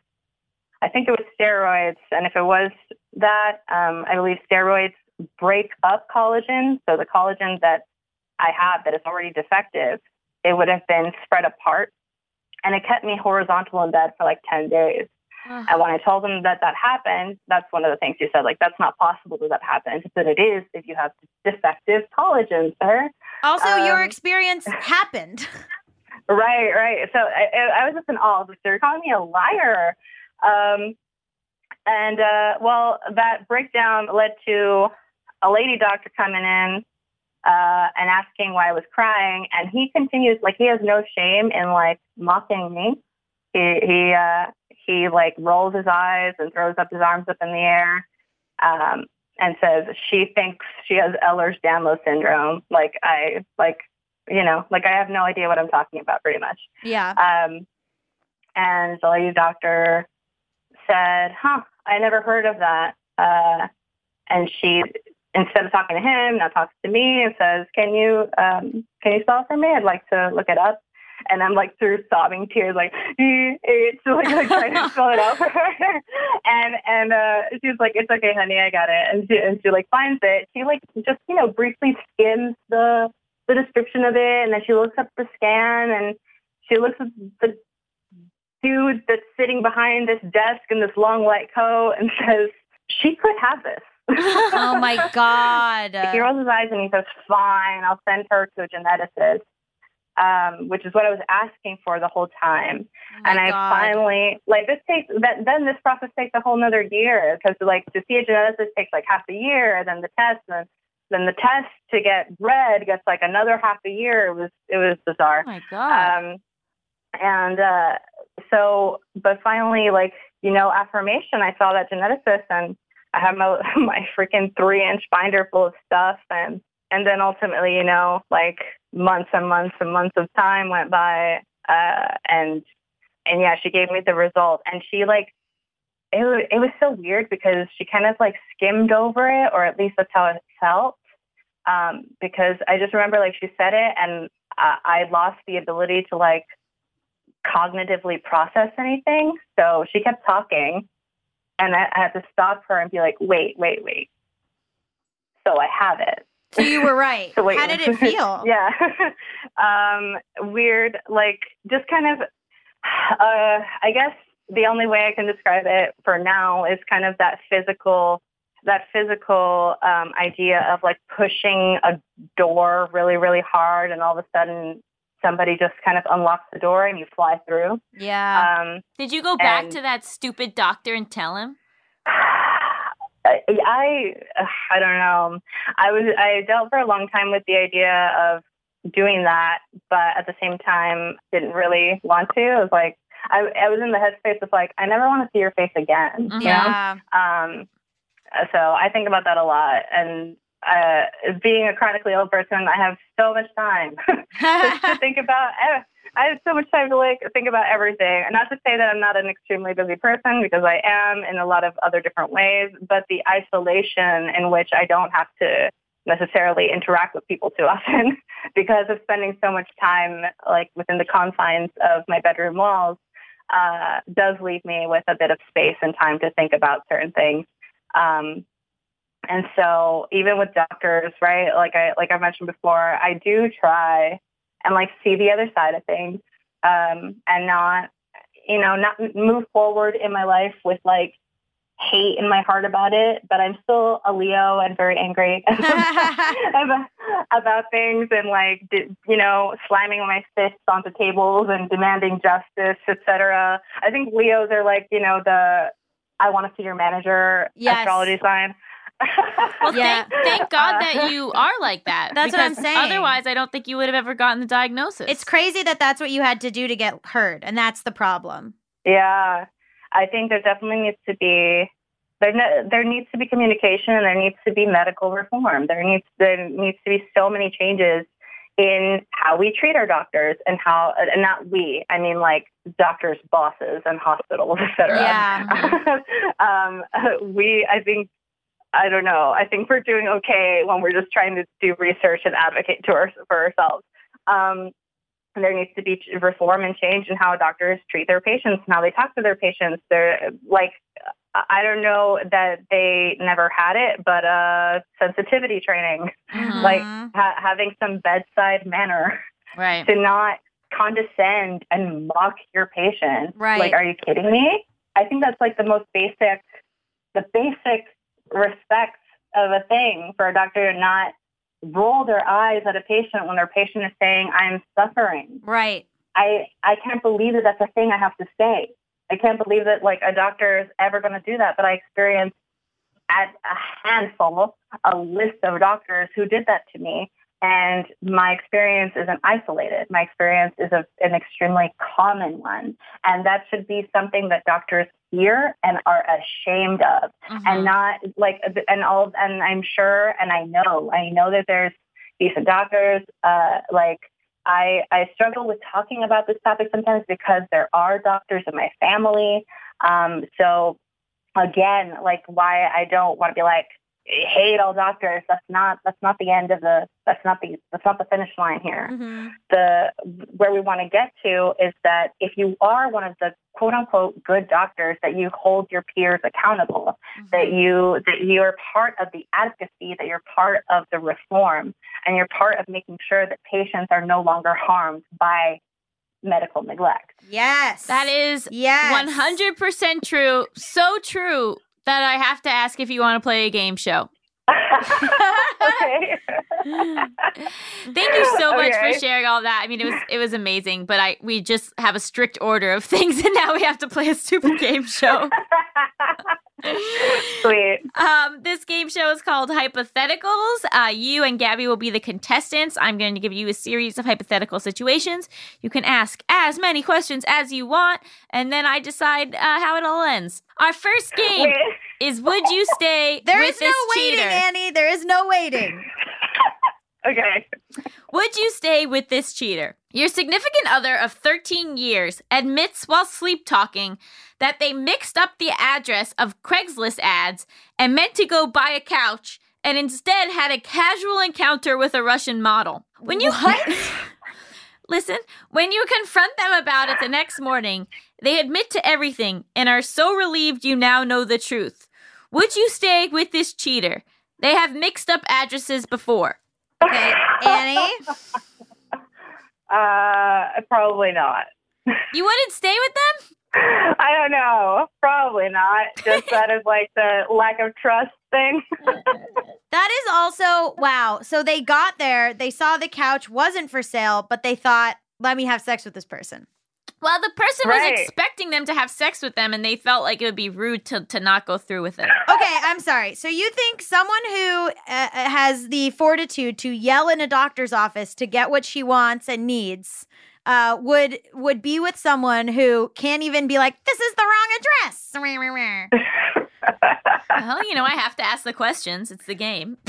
I think it was steroids, and if it was that, um, I believe steroids break up collagen. So the collagen that I have that is already defective, it would have been spread apart, and it kept me horizontal in bed for like ten days. And when I told them that that happened, that's one of the things you said, like that's not possible that that happens, but it is if you have defective collagen, sir. Also, your um, experience happened. Right, right. So I, I was just in awe. Like, They're calling me a liar. Um, and uh, well, that breakdown led to a lady doctor coming in uh, and asking why I was crying. And he continues, like, he has no shame in like mocking me. He he uh, he like rolls his eyes and throws up his arms up in the air. Um, and says she thinks she has Ehlers-Danlos syndrome. Like I, like you know, like I have no idea what I'm talking about, pretty much. Yeah. Um, and the lady doctor said, "Huh, I never heard of that." Uh, and she, instead of talking to him, now talks to me and says, "Can you um, can you spell it for me? I'd like to look it up." And I'm like through sobbing tears, like it's like, like trying to spell it out for her. and and uh, she's like, "It's okay, honey, I got it." And she and she like finds it. She like just you know briefly skims the the description of it, and then she looks up the scan and she looks at the dude that's sitting behind this desk in this long white coat and says, She could have this. Oh my God. he rolls his eyes and he says, Fine, I'll send her to a geneticist. Um, which is what I was asking for the whole time. Oh and I God. finally, like, this takes, that, then this process takes a whole nother year because, like, to see a geneticist takes like half a year, then the test, and then the test to get read gets like another half a year. It was, it was bizarre. Oh my god. Um, and uh, so, but finally, like you know, affirmation. I saw that geneticist, and I had my my freaking three inch binder full of stuff, and and then ultimately, you know, like months and months and months of time went by, uh, and and yeah, she gave me the result, and she like. It, wa- it was so weird because she kind of like skimmed over it, or at least that's how it felt. Um, because I just remember like she said it, and I, I lost the ability to like cognitively process anything. So she kept talking, and I, I had to stop her and be like, "Wait, wait, wait." So I have it. So you were right. So wait. How did it feel? yeah. um, weird, like just kind of. Uh, I guess the only way I can describe it for now is kind of that physical, that physical um, idea of like pushing a door really, really hard, and all of a sudden somebody just kind of unlocks the door and you fly through. Yeah. Um, Did you go back and- to that stupid doctor and tell him? I, I I don't know. I was I dealt for a long time with the idea of doing that, but at the same time didn't really want to. I was like, I, I was in the headspace of like, I never want to see your face again. You know? Yeah. Um, so I think about that a lot. And uh, being a chronically ill person, I have so much time to think about. I have so much time to like think about everything. And not to say that I'm not an extremely busy person because I am in a lot of other different ways, but the isolation in which I don't have to necessarily interact with people too often because of spending so much time like within the confines of my bedroom walls uh, does leave me with a bit of space and time to think about certain things. Um, and so even with doctors, right, like I like I mentioned before, I do try and like see the other side of things um, and not, you know, not move forward in my life with like hate in my heart about it. But I'm still a Leo and very angry about, about things and like d- you know slamming my fists onto tables and demanding justice, etc. I think Leos are like you know the I want to see your manager Yes. astrology sign. Well, Yeah. thank, thank God Uh, that you are like that. That's what I'm saying. Otherwise, I don't think you would have ever gotten the diagnosis. it's crazy that that's what you had to do to get heard, and that's the problem. Yeah, I think there definitely needs to be there. Ne- there needs to be communication, and there needs to be medical reform. There needs there needs to be so many changes in how we treat our doctors and how and not we. I mean, like doctors' bosses and hospitals, et cetera. Yeah. um, we, I think. I don't know. I think we're doing okay when we're just trying to do research and advocate to our, for ourselves. Um, there needs to be reform and change in how doctors treat their patients and how they talk to their patients. They're like, I don't know that they never had it, but uh, sensitivity training, Mhm. like ha- having some bedside manner right. to not condescend and mock your patient. Right. Like, are you kidding me? I think that's like the most basic, the basic respect of a thing for a doctor to not roll their eyes at a patient when their patient is saying, I'm suffering. Right. I, I can't believe that that's a thing I have to say. I can't believe that like a doctor is ever going to do that. But I experienced at a handful, a list of doctors who did that to me. And my experience isn't isolated. My experience is a, an extremely common one. And that should be something that doctors fear and are ashamed of Mhm. and not like and all and I'm sure and I know I know that there's decent doctors uh like I I struggle with talking about this topic sometimes because there are doctors in my family um so again like why I don't want to be like hate all doctors that's not that's not the end of the that's not the that's not the finish line here Mhm. the where we want to get to is that if you are one of the quote unquote good doctors that you hold your peers accountable that you that you're part of the advocacy that you're part of the reform and you're part of making sure that patients are no longer harmed by medical neglect Yes. That is yes. 100% true. So true that I have to ask if you want to play a game show. okay Thank you so much Okay. for sharing all that. I mean, it was it was amazing, but I we just have a strict order of things, and now we have to play a stupid game show. sweet Um, this game show is called Hypotheticals. Uh, you and Gaby will be the contestants. I'm going to give you a series of hypothetical situations. You can ask as many questions as you want, and then I decide uh, how it all ends. Our first game Wait. is Would you stay There with is no waiting, cheater? Annie. There is no waiting. okay Would you stay with this cheater? Your significant other of 13 years admits while sleep talking that they mixed up the address of Craigslist ads and meant to go buy a couch and instead had a casual encounter with a Russian model. When you Listen, when you confront them about it the next morning, they admit to everything and are so relieved you now know the truth. Would you stay with this cheater? They have mixed up addresses before. Okay, Annie. uh probably not You wouldn't stay with them? I don't know. Probably not. Just that is like the lack of trust thing. That is also wow. So they got there, they saw the couch wasn't for sale, but they thought, "Let me have sex with this person." Well, the person Right. was expecting them to have sex with them, and they felt like it would be rude to, to not go through with it. Okay, I'm sorry. So you think someone who uh, has the fortitude to yell in a doctor's office to get what she wants and needs uh, would would be with someone who can't even be like, "This is the wrong address." Well, you know, I have to ask the questions. It's the game.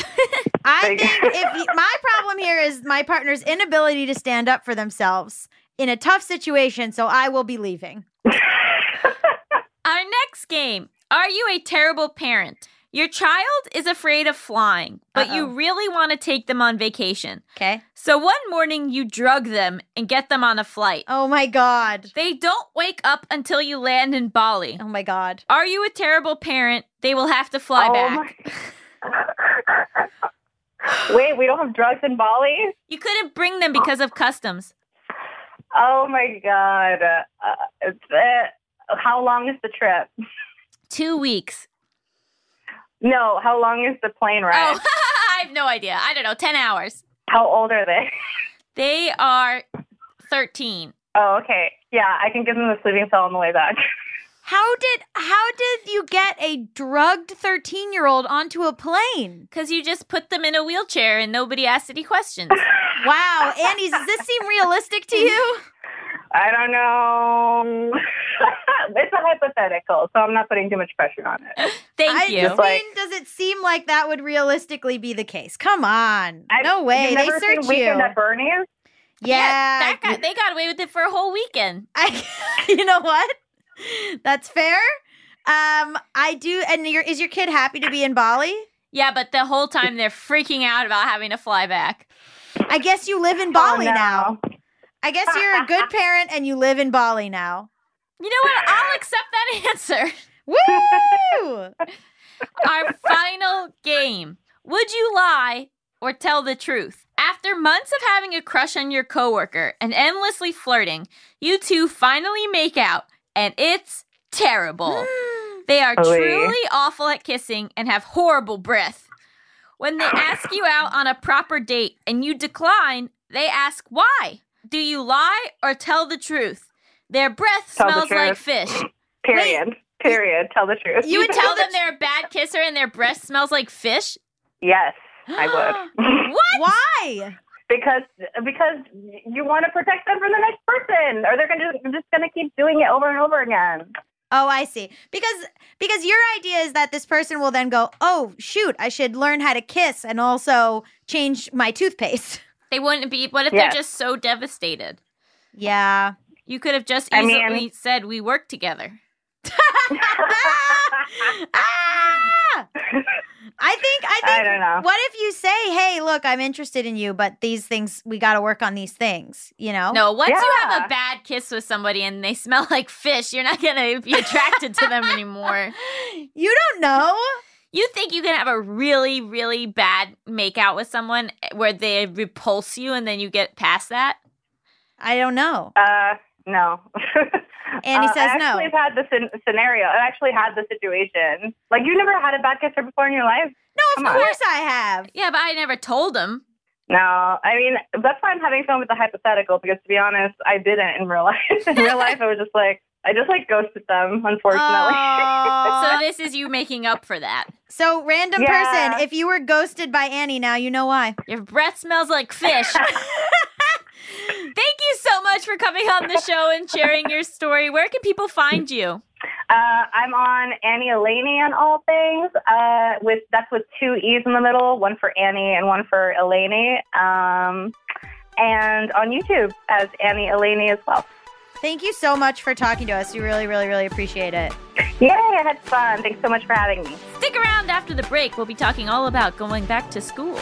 I think if you, my problem here is my partner's inability to stand up for themselves in a tough situation, so I will be leaving. Our next game. Are you a terrible parent? Your child is afraid of flying, but you Uh-oh. really want to take them on vacation. Okay. So one morning you drug them and get them on a flight. Oh my god. They don't wake up until you land in Bali. Oh my god. Are you a terrible parent? They will have to fly Oh back. my- Wait, we don't have drugs in Bali? You couldn't bring them because of customs. Oh my god. Uh, uh, how long is the trip? Two weeks. No, how long is the plane ride? Oh, I have no idea. I don't know. 10 hours. How old are they? They are 13. Oh, okay. Yeah, I can give them a sleeping pill on the way back. How did how did you get a drugged 13-year-old onto a plane? Because you just put them in a wheelchair and nobody asked any questions. Wow, Annie, does this seem realistic to you? I don't know. it's a hypothetical, so I'm not putting too much pressure on it. Thank I you. just Like- mean, does it seem like that would realistically be the case? Come on. I- no way. You've They never search you. Weekend at Bernie's? Yeah. that got, they got away with it for a whole weekend. I, you know what? That's fair. Um, I do. And your is your kid happy to be in Bali? Yeah, but the whole time they're freaking out about having to fly back. I guess you live in Bali oh, no. now. I guess you're a good parent and you live in Bali now. You know what? I'll accept that answer. Woo! Our final game. Would you lie or tell the truth? After months of having a crush on your coworker and endlessly flirting, you two finally make out, and it's terrible. Hmm. They are truly awful at kissing and have horrible breath. When they ask you out on a proper date and you decline, they ask why. Do you lie or tell the truth? Their breath Tell the smells like fish. Period. Period. Tell the truth. You You would would tell tell them they're a bad kisser and their breath smells like fish? yes, I would. what? Why? because because you want to protect them from the next person, or they're gonna just, just gonna keep doing it over and over again. Oh, I see. Because because your idea is that this person will then go, "Oh, shoot, I should learn how to kiss and also change my toothpaste." They wouldn't be. What if Yes. they're just so devastated? Yeah. You could have just I easily mean- said we work together. Ah! I think I think I don't know. what if you say, "Hey, look, I'm interested in you, but these things we got to work on these things," you know? No, once you have a bad kiss with somebody and they smell like fish, you're not gonna be attracted to them anymore. You don't know. You think you can have a really, really bad makeout with someone where they repulse you and then you get past that? I don't know. Uh, no. Annie Uh, says I no. actually have had the scenario. I actually had the situation. Like you never had a bad kisser before in your life? No, Come of on. course I have. Yeah, but I never told them. No, I mean that's why I'm having fun with the hypothetical because to be honest, I didn't in real life. in real life, I was just like I just like ghosted them, unfortunately. Oh. So this is you making up for that. So, random Yeah. person, if you were ghosted by Annie now, you know why. Your breath smells like fish. Thank you so much for coming on the show and sharing your story. Where can people find you? Uh, I'm on Annie Elainey on all things. Uh, with that's with two e's in the middle, one for Annie and one for Elainey. Um, and on YouTube as Annie Elainey as well. Thank you so much for talking to us. We really, really, really appreciate it. Yay, I had fun. Thanks so much for having me. Stick around after the break. We'll be talking all about going back to school.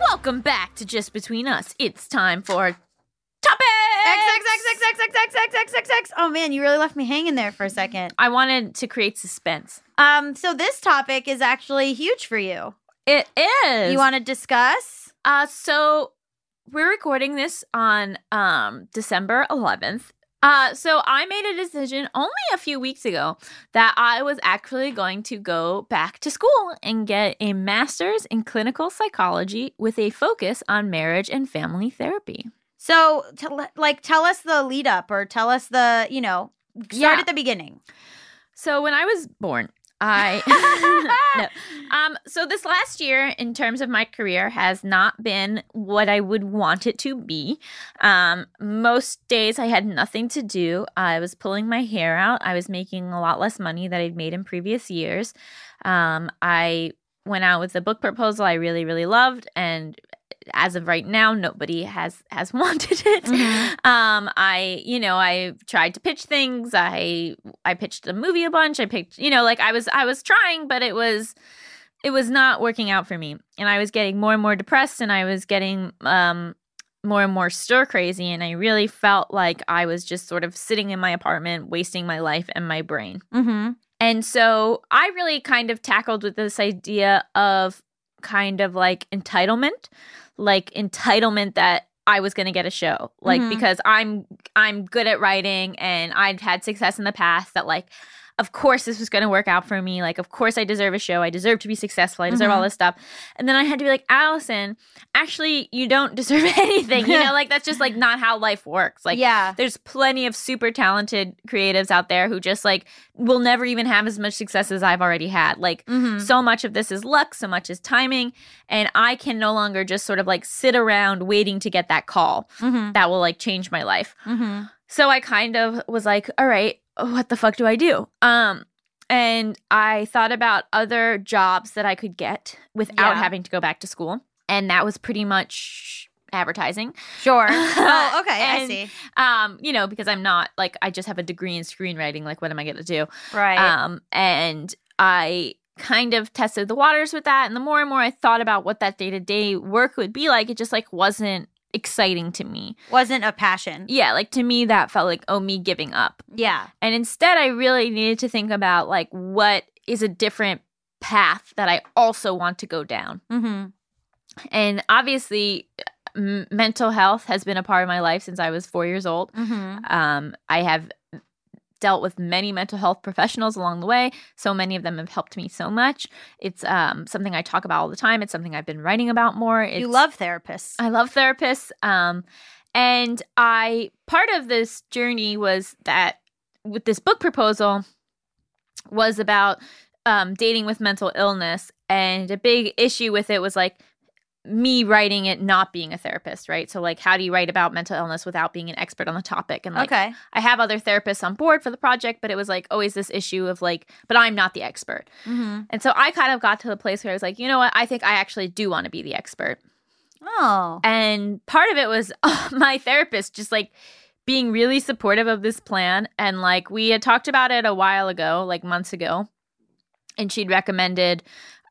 Welcome back to Just Between Us. It's time for topics. XXXXXXXXXX. Oh man, you really left me hanging there for a second. I wanted to create suspense. Um, so this topic is actually huge for you. It is. You want to discuss? Uh, so we're recording this on um December 11th. Uh, so I made a decision only a few weeks ago that I was actually going to go back to school and get a master's in clinical psychology with a focus on marriage and family therapy. So, to, like, tell us the lead up or tell us the, you know, start Yeah. at the beginning. So when I was born, I no. Um so this last year in terms of my career has not been what I would want it to be. Um most days I had nothing to do. I was pulling my hair out. I was making a lot less money that I'd made in previous years. Um I went out with a book proposal I really really loved and as of right now nobody has has wanted it. Um i you know i tried to pitch things. I i pitched a movie a bunch. I picked you know like i was i was trying but it was it was not working out for me. And i was getting more and more depressed and i was getting um more and more stir crazy and i really felt like i was just sort of sitting in my apartment wasting my life and my brain. Mm-hmm. and so I really kind of tackled with this idea of kind of like entitlement, like entitlement that I was going to get a show. Like Mhm. because I'm I'm good at writing and I've had success in the past that like of course this was going to work out for me. Like of course I deserve a show. I deserve to be successful. I deserve all Mhm. this stuff. And then I had to be like, "Allison, actually you don't deserve anything." You know, like that's just like not how life works. Like yeah. there's plenty of super talented creatives out there who just like will never even have as much success as I've already had. Like Mm-hmm. so much of this is luck, so much is timing, and I can no longer just sort of like sit around waiting to get that call Mm-hmm. that will like change my life. Mm-hmm. So I kind of was like, all right, what the fuck do I do? Um and I thought about other jobs that I could get without Yeah. having to go back to school. And that was pretty much advertising. Sure. oh, okay. I see. um you know because i'm not like i just have a degree in screenwriting like what am i going to do Right. um and i kind of tested the waters with that and the more and more i thought about what that day-to-day work would be like it just like wasn't exciting to me Wasn't a passion. yeah like to me that felt like oh me giving up Yeah. and instead i really needed to think about like what is a different path that i also want to go down Mm-hmm. and obviously m- mental health has been a part of my life since i was four years old Mm-hmm. um, I have dealt with many mental health professionals along the way. So many of them have helped me so much. It's um, something I talk about all the time. It's something I've been writing about more. It's, You love therapists. I love therapists. Um, and I part of this journey was that with this book proposal was about um, dating with mental illness, and a big issue with it was like me writing it not being a therapist, right? So like, how do you write about mental illness without being an expert on the topic? And like, okay. I have other therapists on board for the project, but it was like always this issue of like, but I'm not the expert. Mm-hmm. And so I kind of got to the place where I was like, you know what? I think I actually do want to be the expert. Oh. And part of it was my therapist just like being really supportive of this plan. And like we had talked about it a while ago, like months ago. And she'd recommended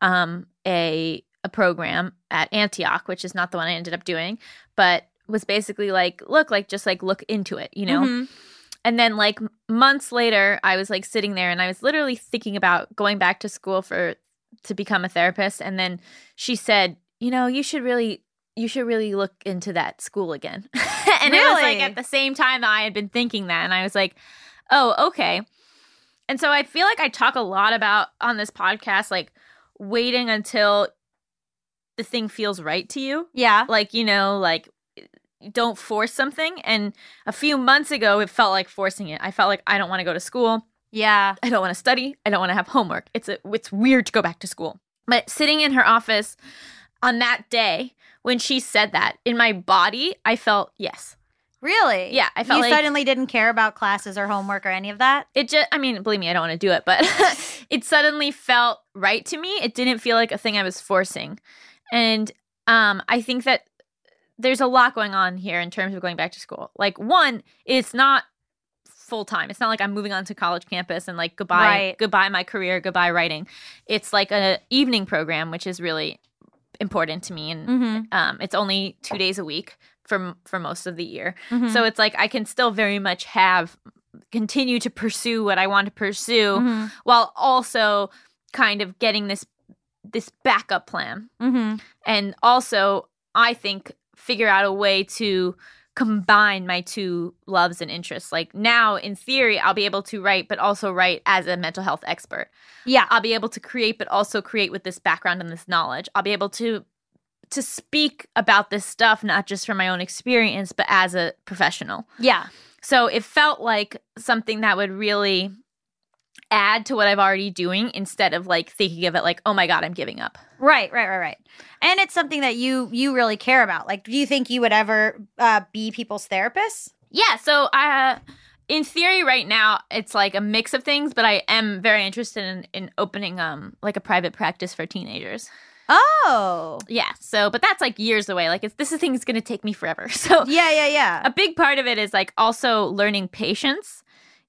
um, a a program at Antioch, which is not the one I ended up doing, but was basically like, look, like just like look into it, you know? Mhm. And then like months later, I was like sitting there and I was literally thinking about going back to school for to become a therapist. And then she said, you know, you should really you should really look into that school again. and it was like at the same time that I had been thinking that and I was like, oh, okay. And so I feel like I talk a lot about on this podcast like waiting until the thing feels right to you. Yeah. like you know like eh, don't force something. And a few months ago it felt like forcing it. I felt like i don't want to go to school. Yeah. i don't want to study. I don't want to have homework. It's a, it's weird to go back to school. But sitting in her office on that day when she said that in my body i felt yes. Really? Yeah, I felt you like- suddenly didn't care about classes or homework or any of that. it just i mean believe me i don't want to do it but it suddenly felt right to me. It didn't feel like a thing i was forcing and um i think that there's a lot going on here in terms of going back to school like one it's not full time it's not like i'm moving on to college campus and like goodbye Right. goodbye my career goodbye writing it's like a evening program which is really important to me and Mm-hmm. um it's only two days a week for for most of the year Mm-hmm. so it's like I can still very much have continue to pursue what I want to pursue Mm-hmm. while also kind of getting this this backup plan. Mm-hmm. And also I think figure out a way to combine my two loves and interests. Like now in theory I'll be able to write but also write as a mental health expert. Yeah. I'll be able to create but also create with this background and this knowledge. I'll be able to to speak about this stuff not just from my own experience but as a professional. Yeah. So it felt like something that would really add to what I've already doing instead of like thinking of it like, oh my God, I'm giving up. Right, right, right, right. And it's something that you you really care about. Like, do you think you would ever uh, be people's therapist? Yeah. So uh, in theory, right now, it's like a mix of things, but I am very interested in, in opening um like a private practice for teenagers. Oh, Yeah. So, but that's like years away. Like, it's, this is thing is going to take me forever. So, yeah, yeah, yeah. a big part of it is like also learning patience.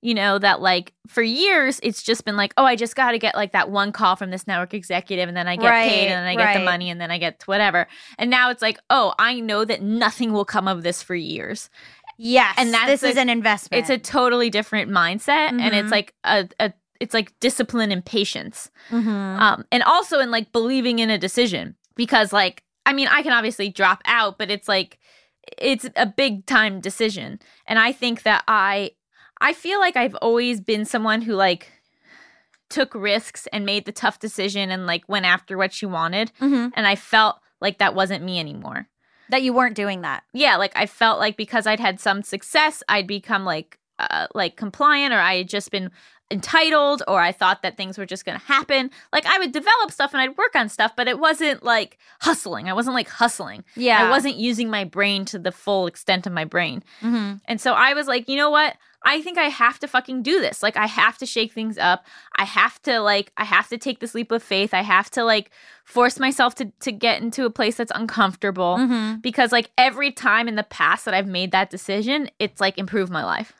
You know, that like for years, it's just been like, oh, I just got to get like that one call from this network executive and then I get Right, paid and then I get the money and then I get whatever. And now it's like, oh, I know that nothing will come of this for years. Yes, And that's this is an investment. It's a totally different mindset and Mhm. it's like a, a it's like discipline and patience. Mhm. Um, and also in like believing in a decision because like I mean I can obviously drop out, but it's like it's a big time decision. And I think that I I feel like I've always been someone who like took risks and made the tough decision and like went after what she wanted. Mhm. And I felt like that wasn't me anymore. that you weren't doing that. Yeah, like I felt like because I'd had some success, I'd become like uh, like compliant or I had just been entitled or I thought that things were just going to happen. Like I would develop stuff and I'd work on stuff, but it wasn't like hustling. I wasn't like hustling. Yeah, I wasn't using my brain to the full extent of my brain. Mhm. And so I was like, you know what? I think I have to fucking do this. Like I have to shake things up. I have to like I have to take this leap of faith. I have to like force myself to to get into a place that's uncomfortable Mhm. because like every time in the past that I've made that decision, it's like improved my life.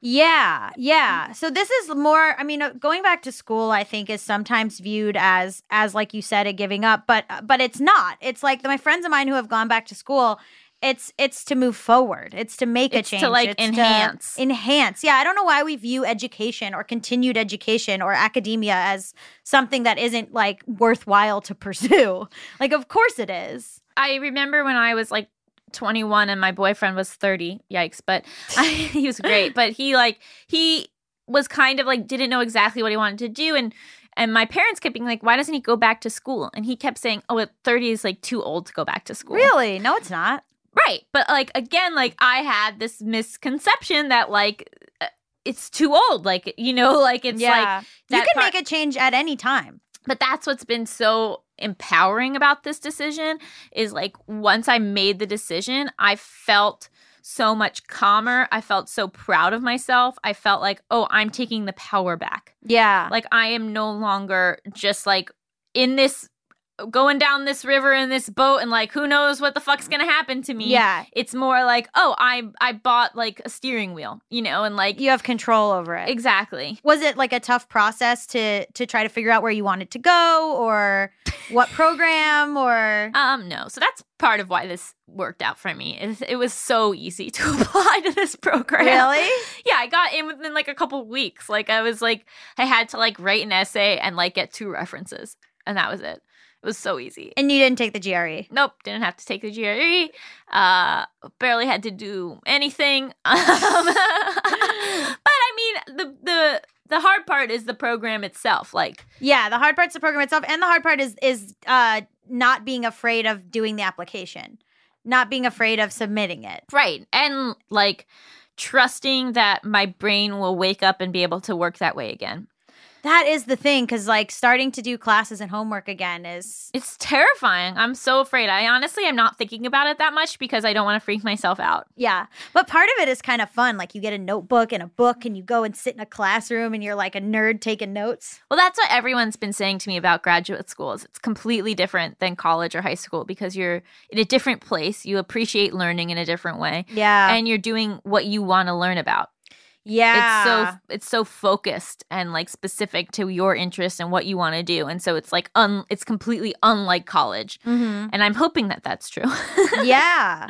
Yeah, yeah. So this is more. I mean, uh, going back to school, I think is sometimes viewed as as like you said, a giving up, but uh, but it's not. It's like my friends of mine who have gone back to school. It's it's to move forward. It's to make It's a to, change. like, It's enhance. enhance. Yeah, I don't know why we view education or continued education or academia as something that isn't like worthwhile to pursue. Like, of course it is. I remember when I was like 21 and my boyfriend was 30. Yikes, but I, he was great, but he like he was kind of like didn't know exactly what he wanted to do and and my parents kept being like, why doesn't he go back to school? And he kept saying, oh, at 30 is like too old to go back to school. Really? No, it's not. Right. But like again, like I had this misconception that like uh, it's too old. Like, you know, like it's like you can part- make a change at any time. but that's what's been so empowering about this decision is like once I made the decision, I felt so much calmer. I felt so proud of myself. I felt like, oh, I'm taking the power back. Yeah. Like I am no longer just like in this going down this river in this boat and like who knows what the fuck's gonna happen to me. Yeah. It's more like, oh, I I bought like a steering wheel, you know, and like You have control over it. exactly. Was it like a tough process to to try to figure out where you wanted to go or what program or Um, no. So that's part of why this worked out for me. It, it was so easy to apply to this program. Really? Yeah, I got in within like a couple weeks. Like I was like, I had to like write an essay and like get two references, and that was it. It was so easy. And you didn't take the? GRE. Nope, didn't have to take the GRE. Uh, barely had to do anything. Um, but I mean, the the the hard part is the program itself. Like, Yeah, the hard part's the program itself and the hard part is is uh not being afraid of doing the application. Not being afraid of submitting it. Right. And like trusting that my brain will wake up and be able to work that way again. That is the thing cuz like starting to do classes and homework again is It's terrifying. I'm so afraid. I honestly am not thinking about it that much because I don't want to freak myself out. yeah. But part of it is kind of fun. Like you get a notebook and a book and you go and sit in a classroom and you're like a nerd taking notes. Well, that's what everyone's been saying to me about graduate schools. It's completely different than college or high school because you're in a different place. You appreciate learning in a different way. Yeah. And you're doing what you want to learn about. Yeah. It's so it's so focused and like specific to your interest and what you want to do. And so it's like un it's completely unlike college. Mhm. And I'm hoping that that's true. yeah.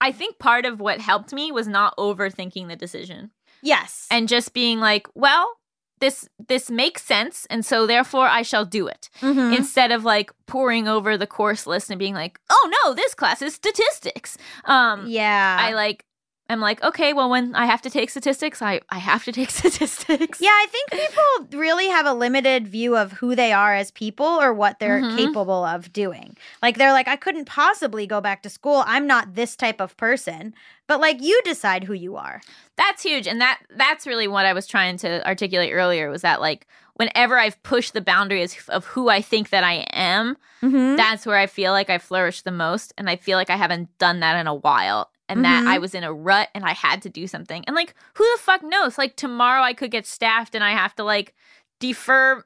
I think part of what helped me was not overthinking the decision Yes. and just being like, well, this this makes sense and so therefore I shall do it. Mhm. Instead of like poring over the course list and being like, "Oh no, this class is statistics." Um yeah. I like am like, okay, well, when I have to take statistics, I, I have to take statistics. Yeah, I think people really have a limited view of who they are as people or what they're Mhm. capable of doing. Like they're like, I couldn't possibly go back to school. I'm not this type of person. But like you decide who you are. That's huge. And that that's really what I was trying to articulate earlier was that like whenever I've pushed the boundaries of who I think that I am, Mm-hmm. that's where I feel like I flourish the most. And I feel like I haven't done that in a while. And that Mhm. I was in a rut and I had to do something. And like, who the fuck knows? Like, tomorrow I could get staffed and I have to like defer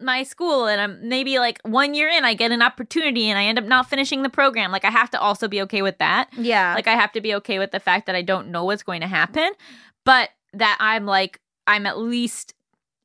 my school. And I'm maybe like one year in, I get an opportunity and I end up not finishing the program. Like, I have to also be okay with that. Yeah. Like, I have to be okay with the fact that I don't know what's going to happen, but that I'm like, I'm at least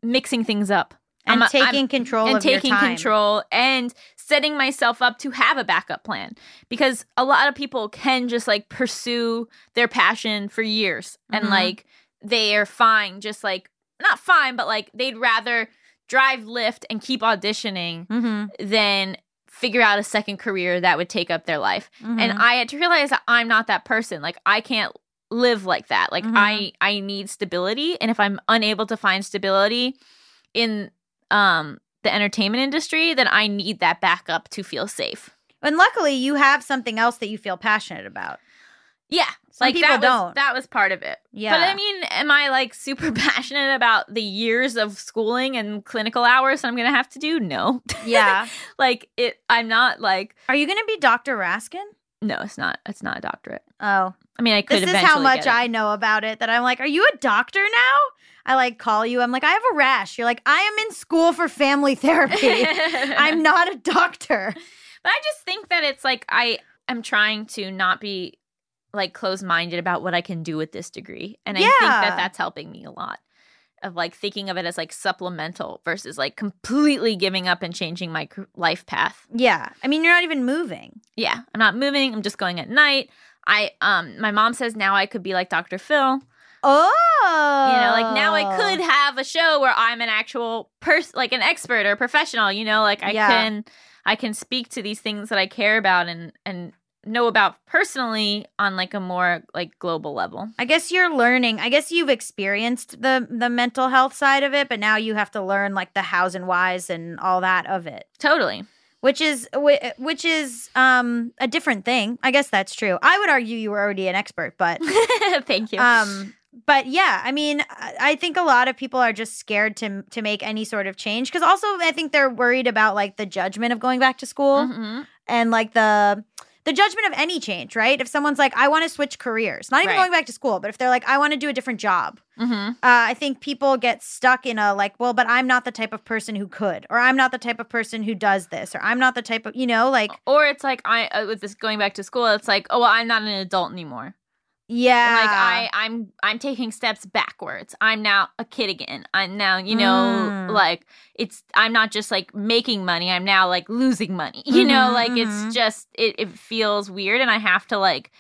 mixing things up. and I'm a- I'm- taking control and taking control and setting myself up to have a backup plan because a lot of people can just like pursue their passion for years and Mhm. like they are fine just like not fine but like they'd rather drive Lyft and keep auditioning Mm-hmm. than figure out a second career that would take up their life Mm-hmm. and i had to realize that i'm not that person like i can't live like that like Mhm. i i need stability and if i'm unable to find stability in um the entertainment industry then i need that backup to feel safe and luckily you have something else that you feel passionate about. yeah Some like people that don't. that was part of it Yeah. but i mean am i like super passionate about the years of schooling and clinical hours that i'm gonna have to do no yeah. like it i'm not like Are you going to be Dr. Raskin? no it's not it's not a doctorate Oh, i mean i could this is how much. I know about it that I'm like, are you a doctor now? I like call you. I'm like, I have a rash. You're like, I am in school for family therapy. I'm not a doctor. But I just think that it's like I am trying to not be like closed minded about what I can do with this degree. And I think that that's helping me a lot of like thinking of it as like supplemental versus like completely giving up and changing my life path. Yeah. I mean, you're not even moving. Yeah, I'm not moving. I'm just going at night. I um my mom says now I could be like Dr. Phil. Oh. You know, like now I could have a show where I'm an actual person like an expert or professional, you know, like I Yeah. can I can speak to these things that I care about and and know about personally on like a more like global level. I guess you're learning. I guess you've experienced the the mental health side of it, but now you have to learn like the hows and whys and all that of it. Totally. which is which is um a different thing. I guess that's true. I would argue you were already an expert, but Thank you. um but yeah, I mean, I think a lot of people are just scared to to make any sort of change because also I think they're worried about like the judgment of going back to school Mhm. and like the the judgment of any change, right? If someone's like, I want to switch careers, not even Right. going back to school, but if they're like, I want to do a different job, Mhm. uh, I think people get stuck in a like, well, but I'm not the type of person who could, or I'm not the type of person who does this, or I'm not the type of, you know, like, Or it's like I uh, with this going back to school, it's like, oh well, I'm not an adult anymore. Yeah, Like I I'm I'm taking steps backwards. I'm now a kid again. I'm now, you know, Mm. like it's I'm not just like making money. I'm now like losing money. You know, Mhm, like mhm. it's just it it feels weird and I have to like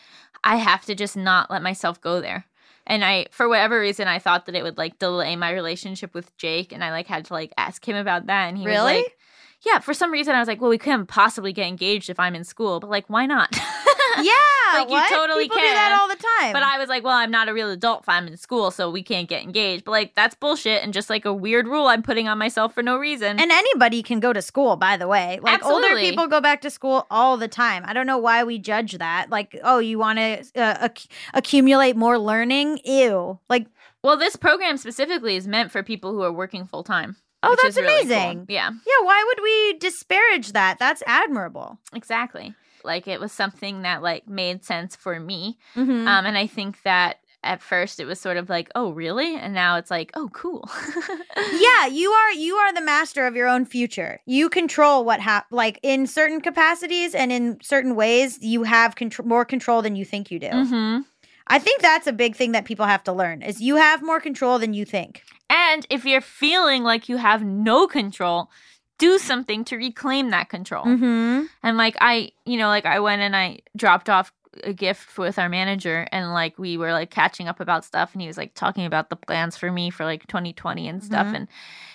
I have to just not let myself go there. And I for whatever reason I thought that it would like delay my relationship with Jake and I like had to like ask him about that and he was like yeah, for some reason I was like, well, we couldn't possibly get engaged if I'm in school, but like, why not? yeah, Like, you what? totally people do that all the time. But I was like, well, I'm not a real adult if I'm in school, so we can't get engaged. But like, that's bullshit and just like a weird rule I'm putting on myself for no reason. and anybody can go to school, by the way. Like older people go back to school all the time. I don't know why we judge that. Like, oh, you want to uh, acc- accumulate more learning? Ew. Like, well, this program specifically is meant for people who are working full time. oh, which that's really cool. amazing. Yeah, Yeah, why would we disparage that? That's admirable. exactly. Like it was something that like made sense for me. Mhm. Um, and I think that at first it was sort of like, oh, really? And now it's like, oh, cool. yeah, you are you are the master of your own future. You control what hap like in certain capacities and in certain ways you have contr- more control than you think you do. hmm I think that's a big thing that people have to learn is you have more control than you think. And if you're feeling like you have no control, do something to reclaim that control. Mhm. And like I, you know, like I went and I dropped off a gift with our manager and like we were like catching up about stuff and he was like talking about the plans for me for like 2020 and stuff Mhm. and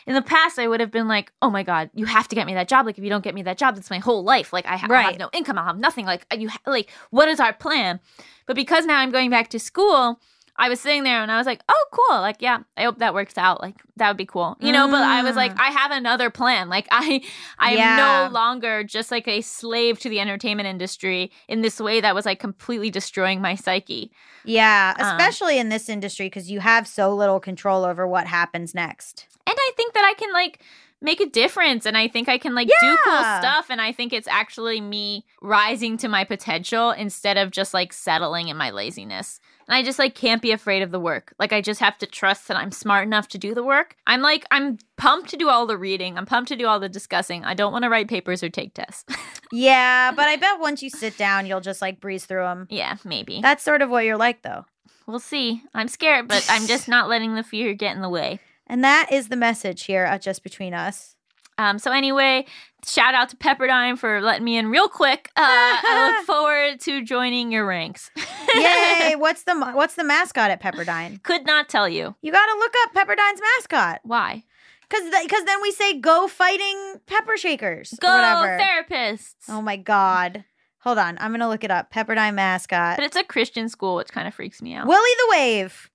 in the past I would have been like oh my god you have to get me that job like if you don't get me that job that's my whole life like I ha- Right. have no income I'll have nothing like you ha- like what is our plan but because now I'm going back to school I was sitting there and I was like, oh, cool. Like, yeah, I hope that works out. Like, that would be cool. You know, but I was like, Mm. I have another plan. Like, I, I am Yeah. no longer just like a slave to the entertainment industry in this way that was like completely destroying my psyche. Yeah, Um, especially in this industry because you have so little control over what happens next. And I think that I can like make a difference and I think I can like do cool stuff. And I think it's actually me rising to my potential instead of just like settling in my laziness. And I just like can't be afraid of the work. Like I just have to trust that I'm smart enough to do the work. I'm like I'm pumped to do all the reading. I'm pumped to do all the discussing. I don't want to write papers or take tests. Yeah, but I bet once you sit down, you'll just like breeze through them. yeah, maybe. That's sort of what you're like, though. We'll see. I'm scared, but I'm just not letting the fear get in the way. And that is the message here at Just Between Us. Um, so anyway, shout out to Pepperdine for letting me in real quick. Uh, I look forward to joining your ranks. Yay! what's the what's the mascot at Pepperdine? Could not tell you You got to look up Pepperdine's mascot why. because because then we say go fighting pepper shakers Go therapists. Oh my god! Hold on, I'm gonna look it up. Pepperdine mascot. But it's a Christian school, which kind of freaks me out. Willie the Wave.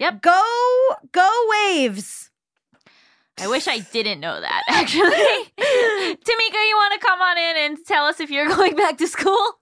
Yep. Go go waves. I wish I didn't know that, actually. Tamika, you want to come on in and tell us if you're going back to school?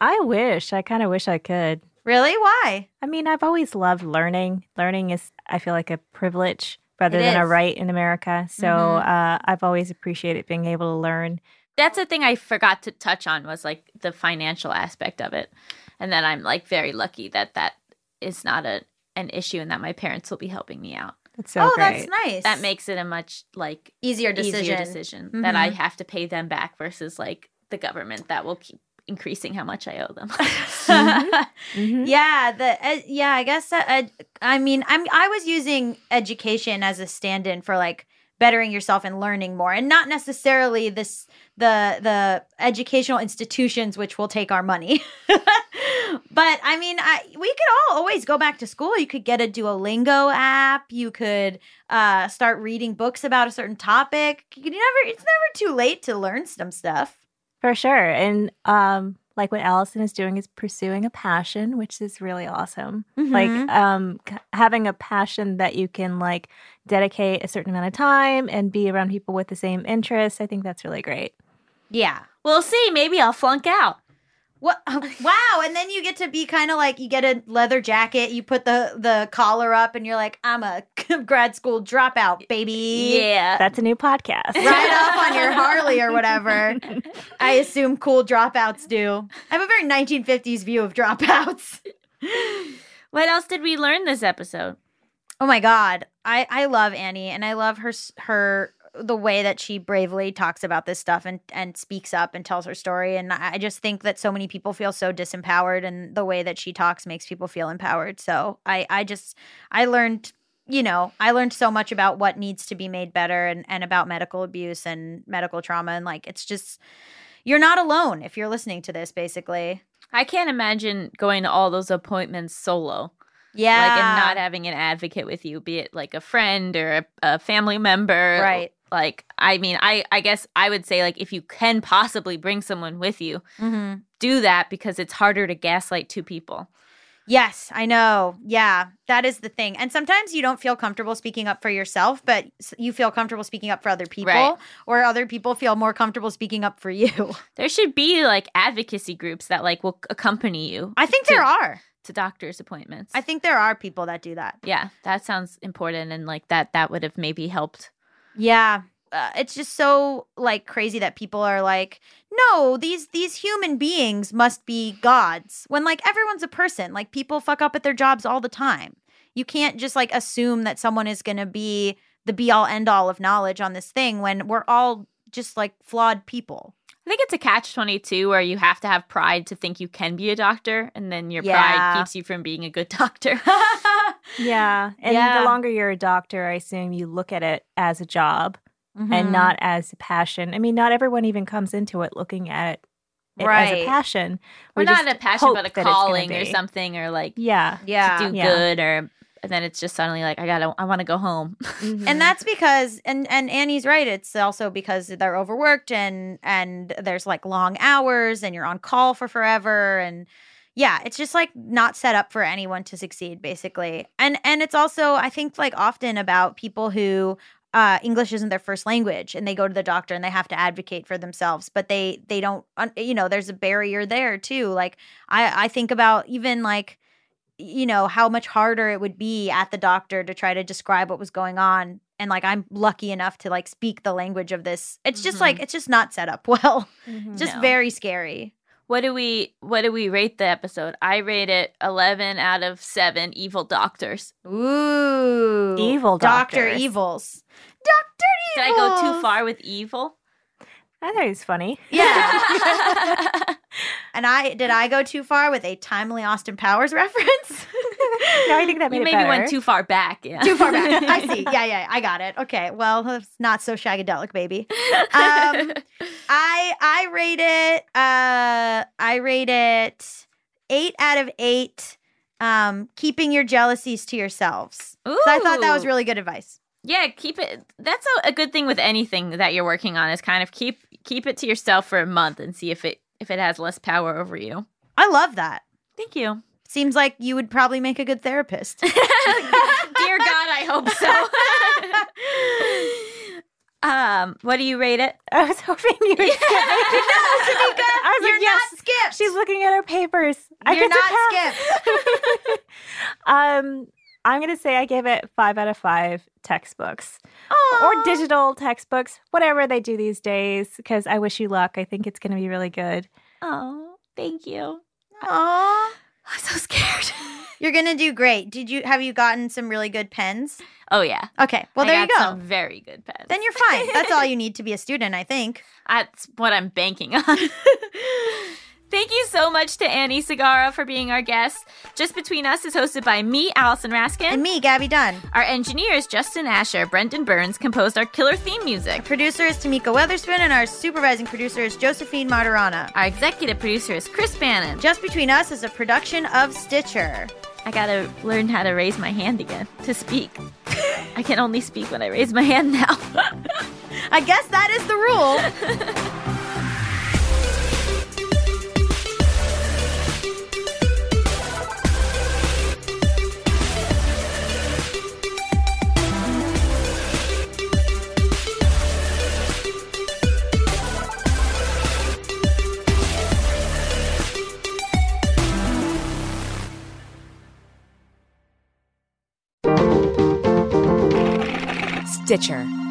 I wish. I kind of wish I could. Really? Why? I mean, I've always loved learning. Learning is, I feel like, a privilege rather It than a right in America. So Mhm. uh, I've always appreciated being able to learn. That's the thing I forgot to touch on was like the financial aspect of it. And then I'm like very lucky that that is not a an issue and that my parents will be helping me out. It's so oh, great. that's nice. That makes it a much like easier decision. easier decision mm-hmm. that I have to pay them back versus like the government that will keep increasing how much I owe them. Mhm. Yeah, the ed- yeah, I guess that ed- I mean, I'm I was using education as a stand-in for like bettering yourself and learning more and not necessarily this the the educational institutions which will take our money. but I mean, I we could all always go back to school. You could get a Duolingo app, you could uh start reading books about a certain topic. You never it's never too late to learn some stuff. For sure. And um, like what Allison is doing is pursuing a passion, which is really awesome. Like Mhm. um, c- having a passion that you can like dedicate a certain amount of time and be around people with the same interests. I think that's really great. Yeah. we'll see. Maybe I'll flunk out. What? Wow! And then you get to be kind of like you get a leather jacket. You put the the collar up, and you're like, I'm a grad school dropout, baby. Yeah. That's a new podcast. Ride off on your Harley or whatever. I assume cool dropouts do. I have a very 1950s view of dropouts. What else did we learn this episode? Oh my god, I I love Annie, and I love her her the way that she bravely talks about this stuff and and speaks up and tells her story. And I just think that so many people feel so disempowered, and the way that she talks makes people feel empowered. So I I just I learned. You know, I learned so much about what needs to be made better and, and about medical abuse and medical trauma. And like, it's just, you're not alone if you're listening to this, basically. I can't imagine going to all those appointments solo. Yeah. Like and not having an advocate with you, be it like a friend or a, a family member. Right. Like I mean, I I guess I would say like if you can possibly bring someone with you, hmm do that because it's harder to gaslight two people. Yes, I know. Yeah, that is the thing. And sometimes you don't feel comfortable speaking up for yourself, but you feel comfortable speaking up for other people, Right. or other people feel more comfortable speaking up for you. There should be like advocacy groups that like will accompany you I think To- there are. to doctor's appointments. I think there are people that do that. yeah, that sounds important and like that that would have maybe helped. Yeah. Uh, it's just so like crazy that people are like no these these human beings must be gods when like everyone's a person like people fuck up at their jobs all the time you can't just like assume that someone is going to be the be all end all of knowledge on this thing when we're all just like flawed people I think it's a catch 22 where you have to have pride to think you can be a doctor and then your Yeah. pride keeps you from being a good doctor. Yeah. And Yeah. the longer you're a doctor, I assume you look at it as a job Mhm. and not as a passion. I mean, not everyone even comes into it looking at it it as Right. a passion. Or We not a passion, but a that it's gonna calling or something, or like Yeah. Yeah. to do Yeah. good, or and then it's just suddenly like I gotta, I want to go home. and that's because and and Annie's right it's also because they're overworked and and there's like long hours and you're on call for forever and yeah it's just like not set up for anyone to succeed basically and and it's also i think like often about people who uh, English isn't their first language, and they go to the doctor and they have to advocate for themselves, but they they don't, you know, there's a barrier there too. Like I I think about even like you know how much harder it would be at the doctor to try to describe what was going on and like i'm lucky enough to like speak the language of this it's just like mm-hmm. it's just not set up well mm-hmm. just No. very scary What do we, what do we rate the episode? I rate it eleven out of seven. Evil doctors. ooh Evil doctor evils doctor evils. Did I go too far with evil? I thought it was funny. yeah and i did i go too far with a timely austin powers reference No, I think that made you maybe better. went too far back. Yeah. too far back i see yeah yeah i got it okay well it's not so shagadelic baby Um, I I rate it uh I rate it 8 out of 8 um keeping your jealousies to yourselves. So I thought that was really good advice. Yeah, keep it. That's a, a good thing with anything that you're working on is kind of keep keep it to yourself for a month and see if it if it has less power over you. I love that. Thank you, Seems like you would probably make a good therapist. dear God. I hope so. um, what do you rate it? I was hoping you would skip. I was You're like, yes. not skipped. She's looking at her papers. I You're to not pass. um, I'm gonna say I gave it five out of five textbooks or digital textbooks, whatever they do these days. Because I wish you luck. I think it's gonna be really good. Oh, thank you. Aw. I'm so scared. You're going to do great. Did you have you gotten some really good pens? oh yeah. Okay. Well, I there you go. Some very good pens. Then you're fine. That's all you need to be a student, I think. That's what I'm banking on. Thank you so much to Annie Segarra for being our guest. Just Between Us is hosted by me, Allison Raskin. And me, Gaby Dunn. Our engineer is Justin Asher. Brendan Burns composed our killer theme music. Our Producer is Tamika Weatherspoon, and our supervising producer is Josephine Martirana. Our executive producer is Chris Bannon. Just Between Us is a production of Stitcher. I gotta learn how to raise my hand again to speak. I can only speak when I raise my hand now. I guess that is the rule. Stitcher.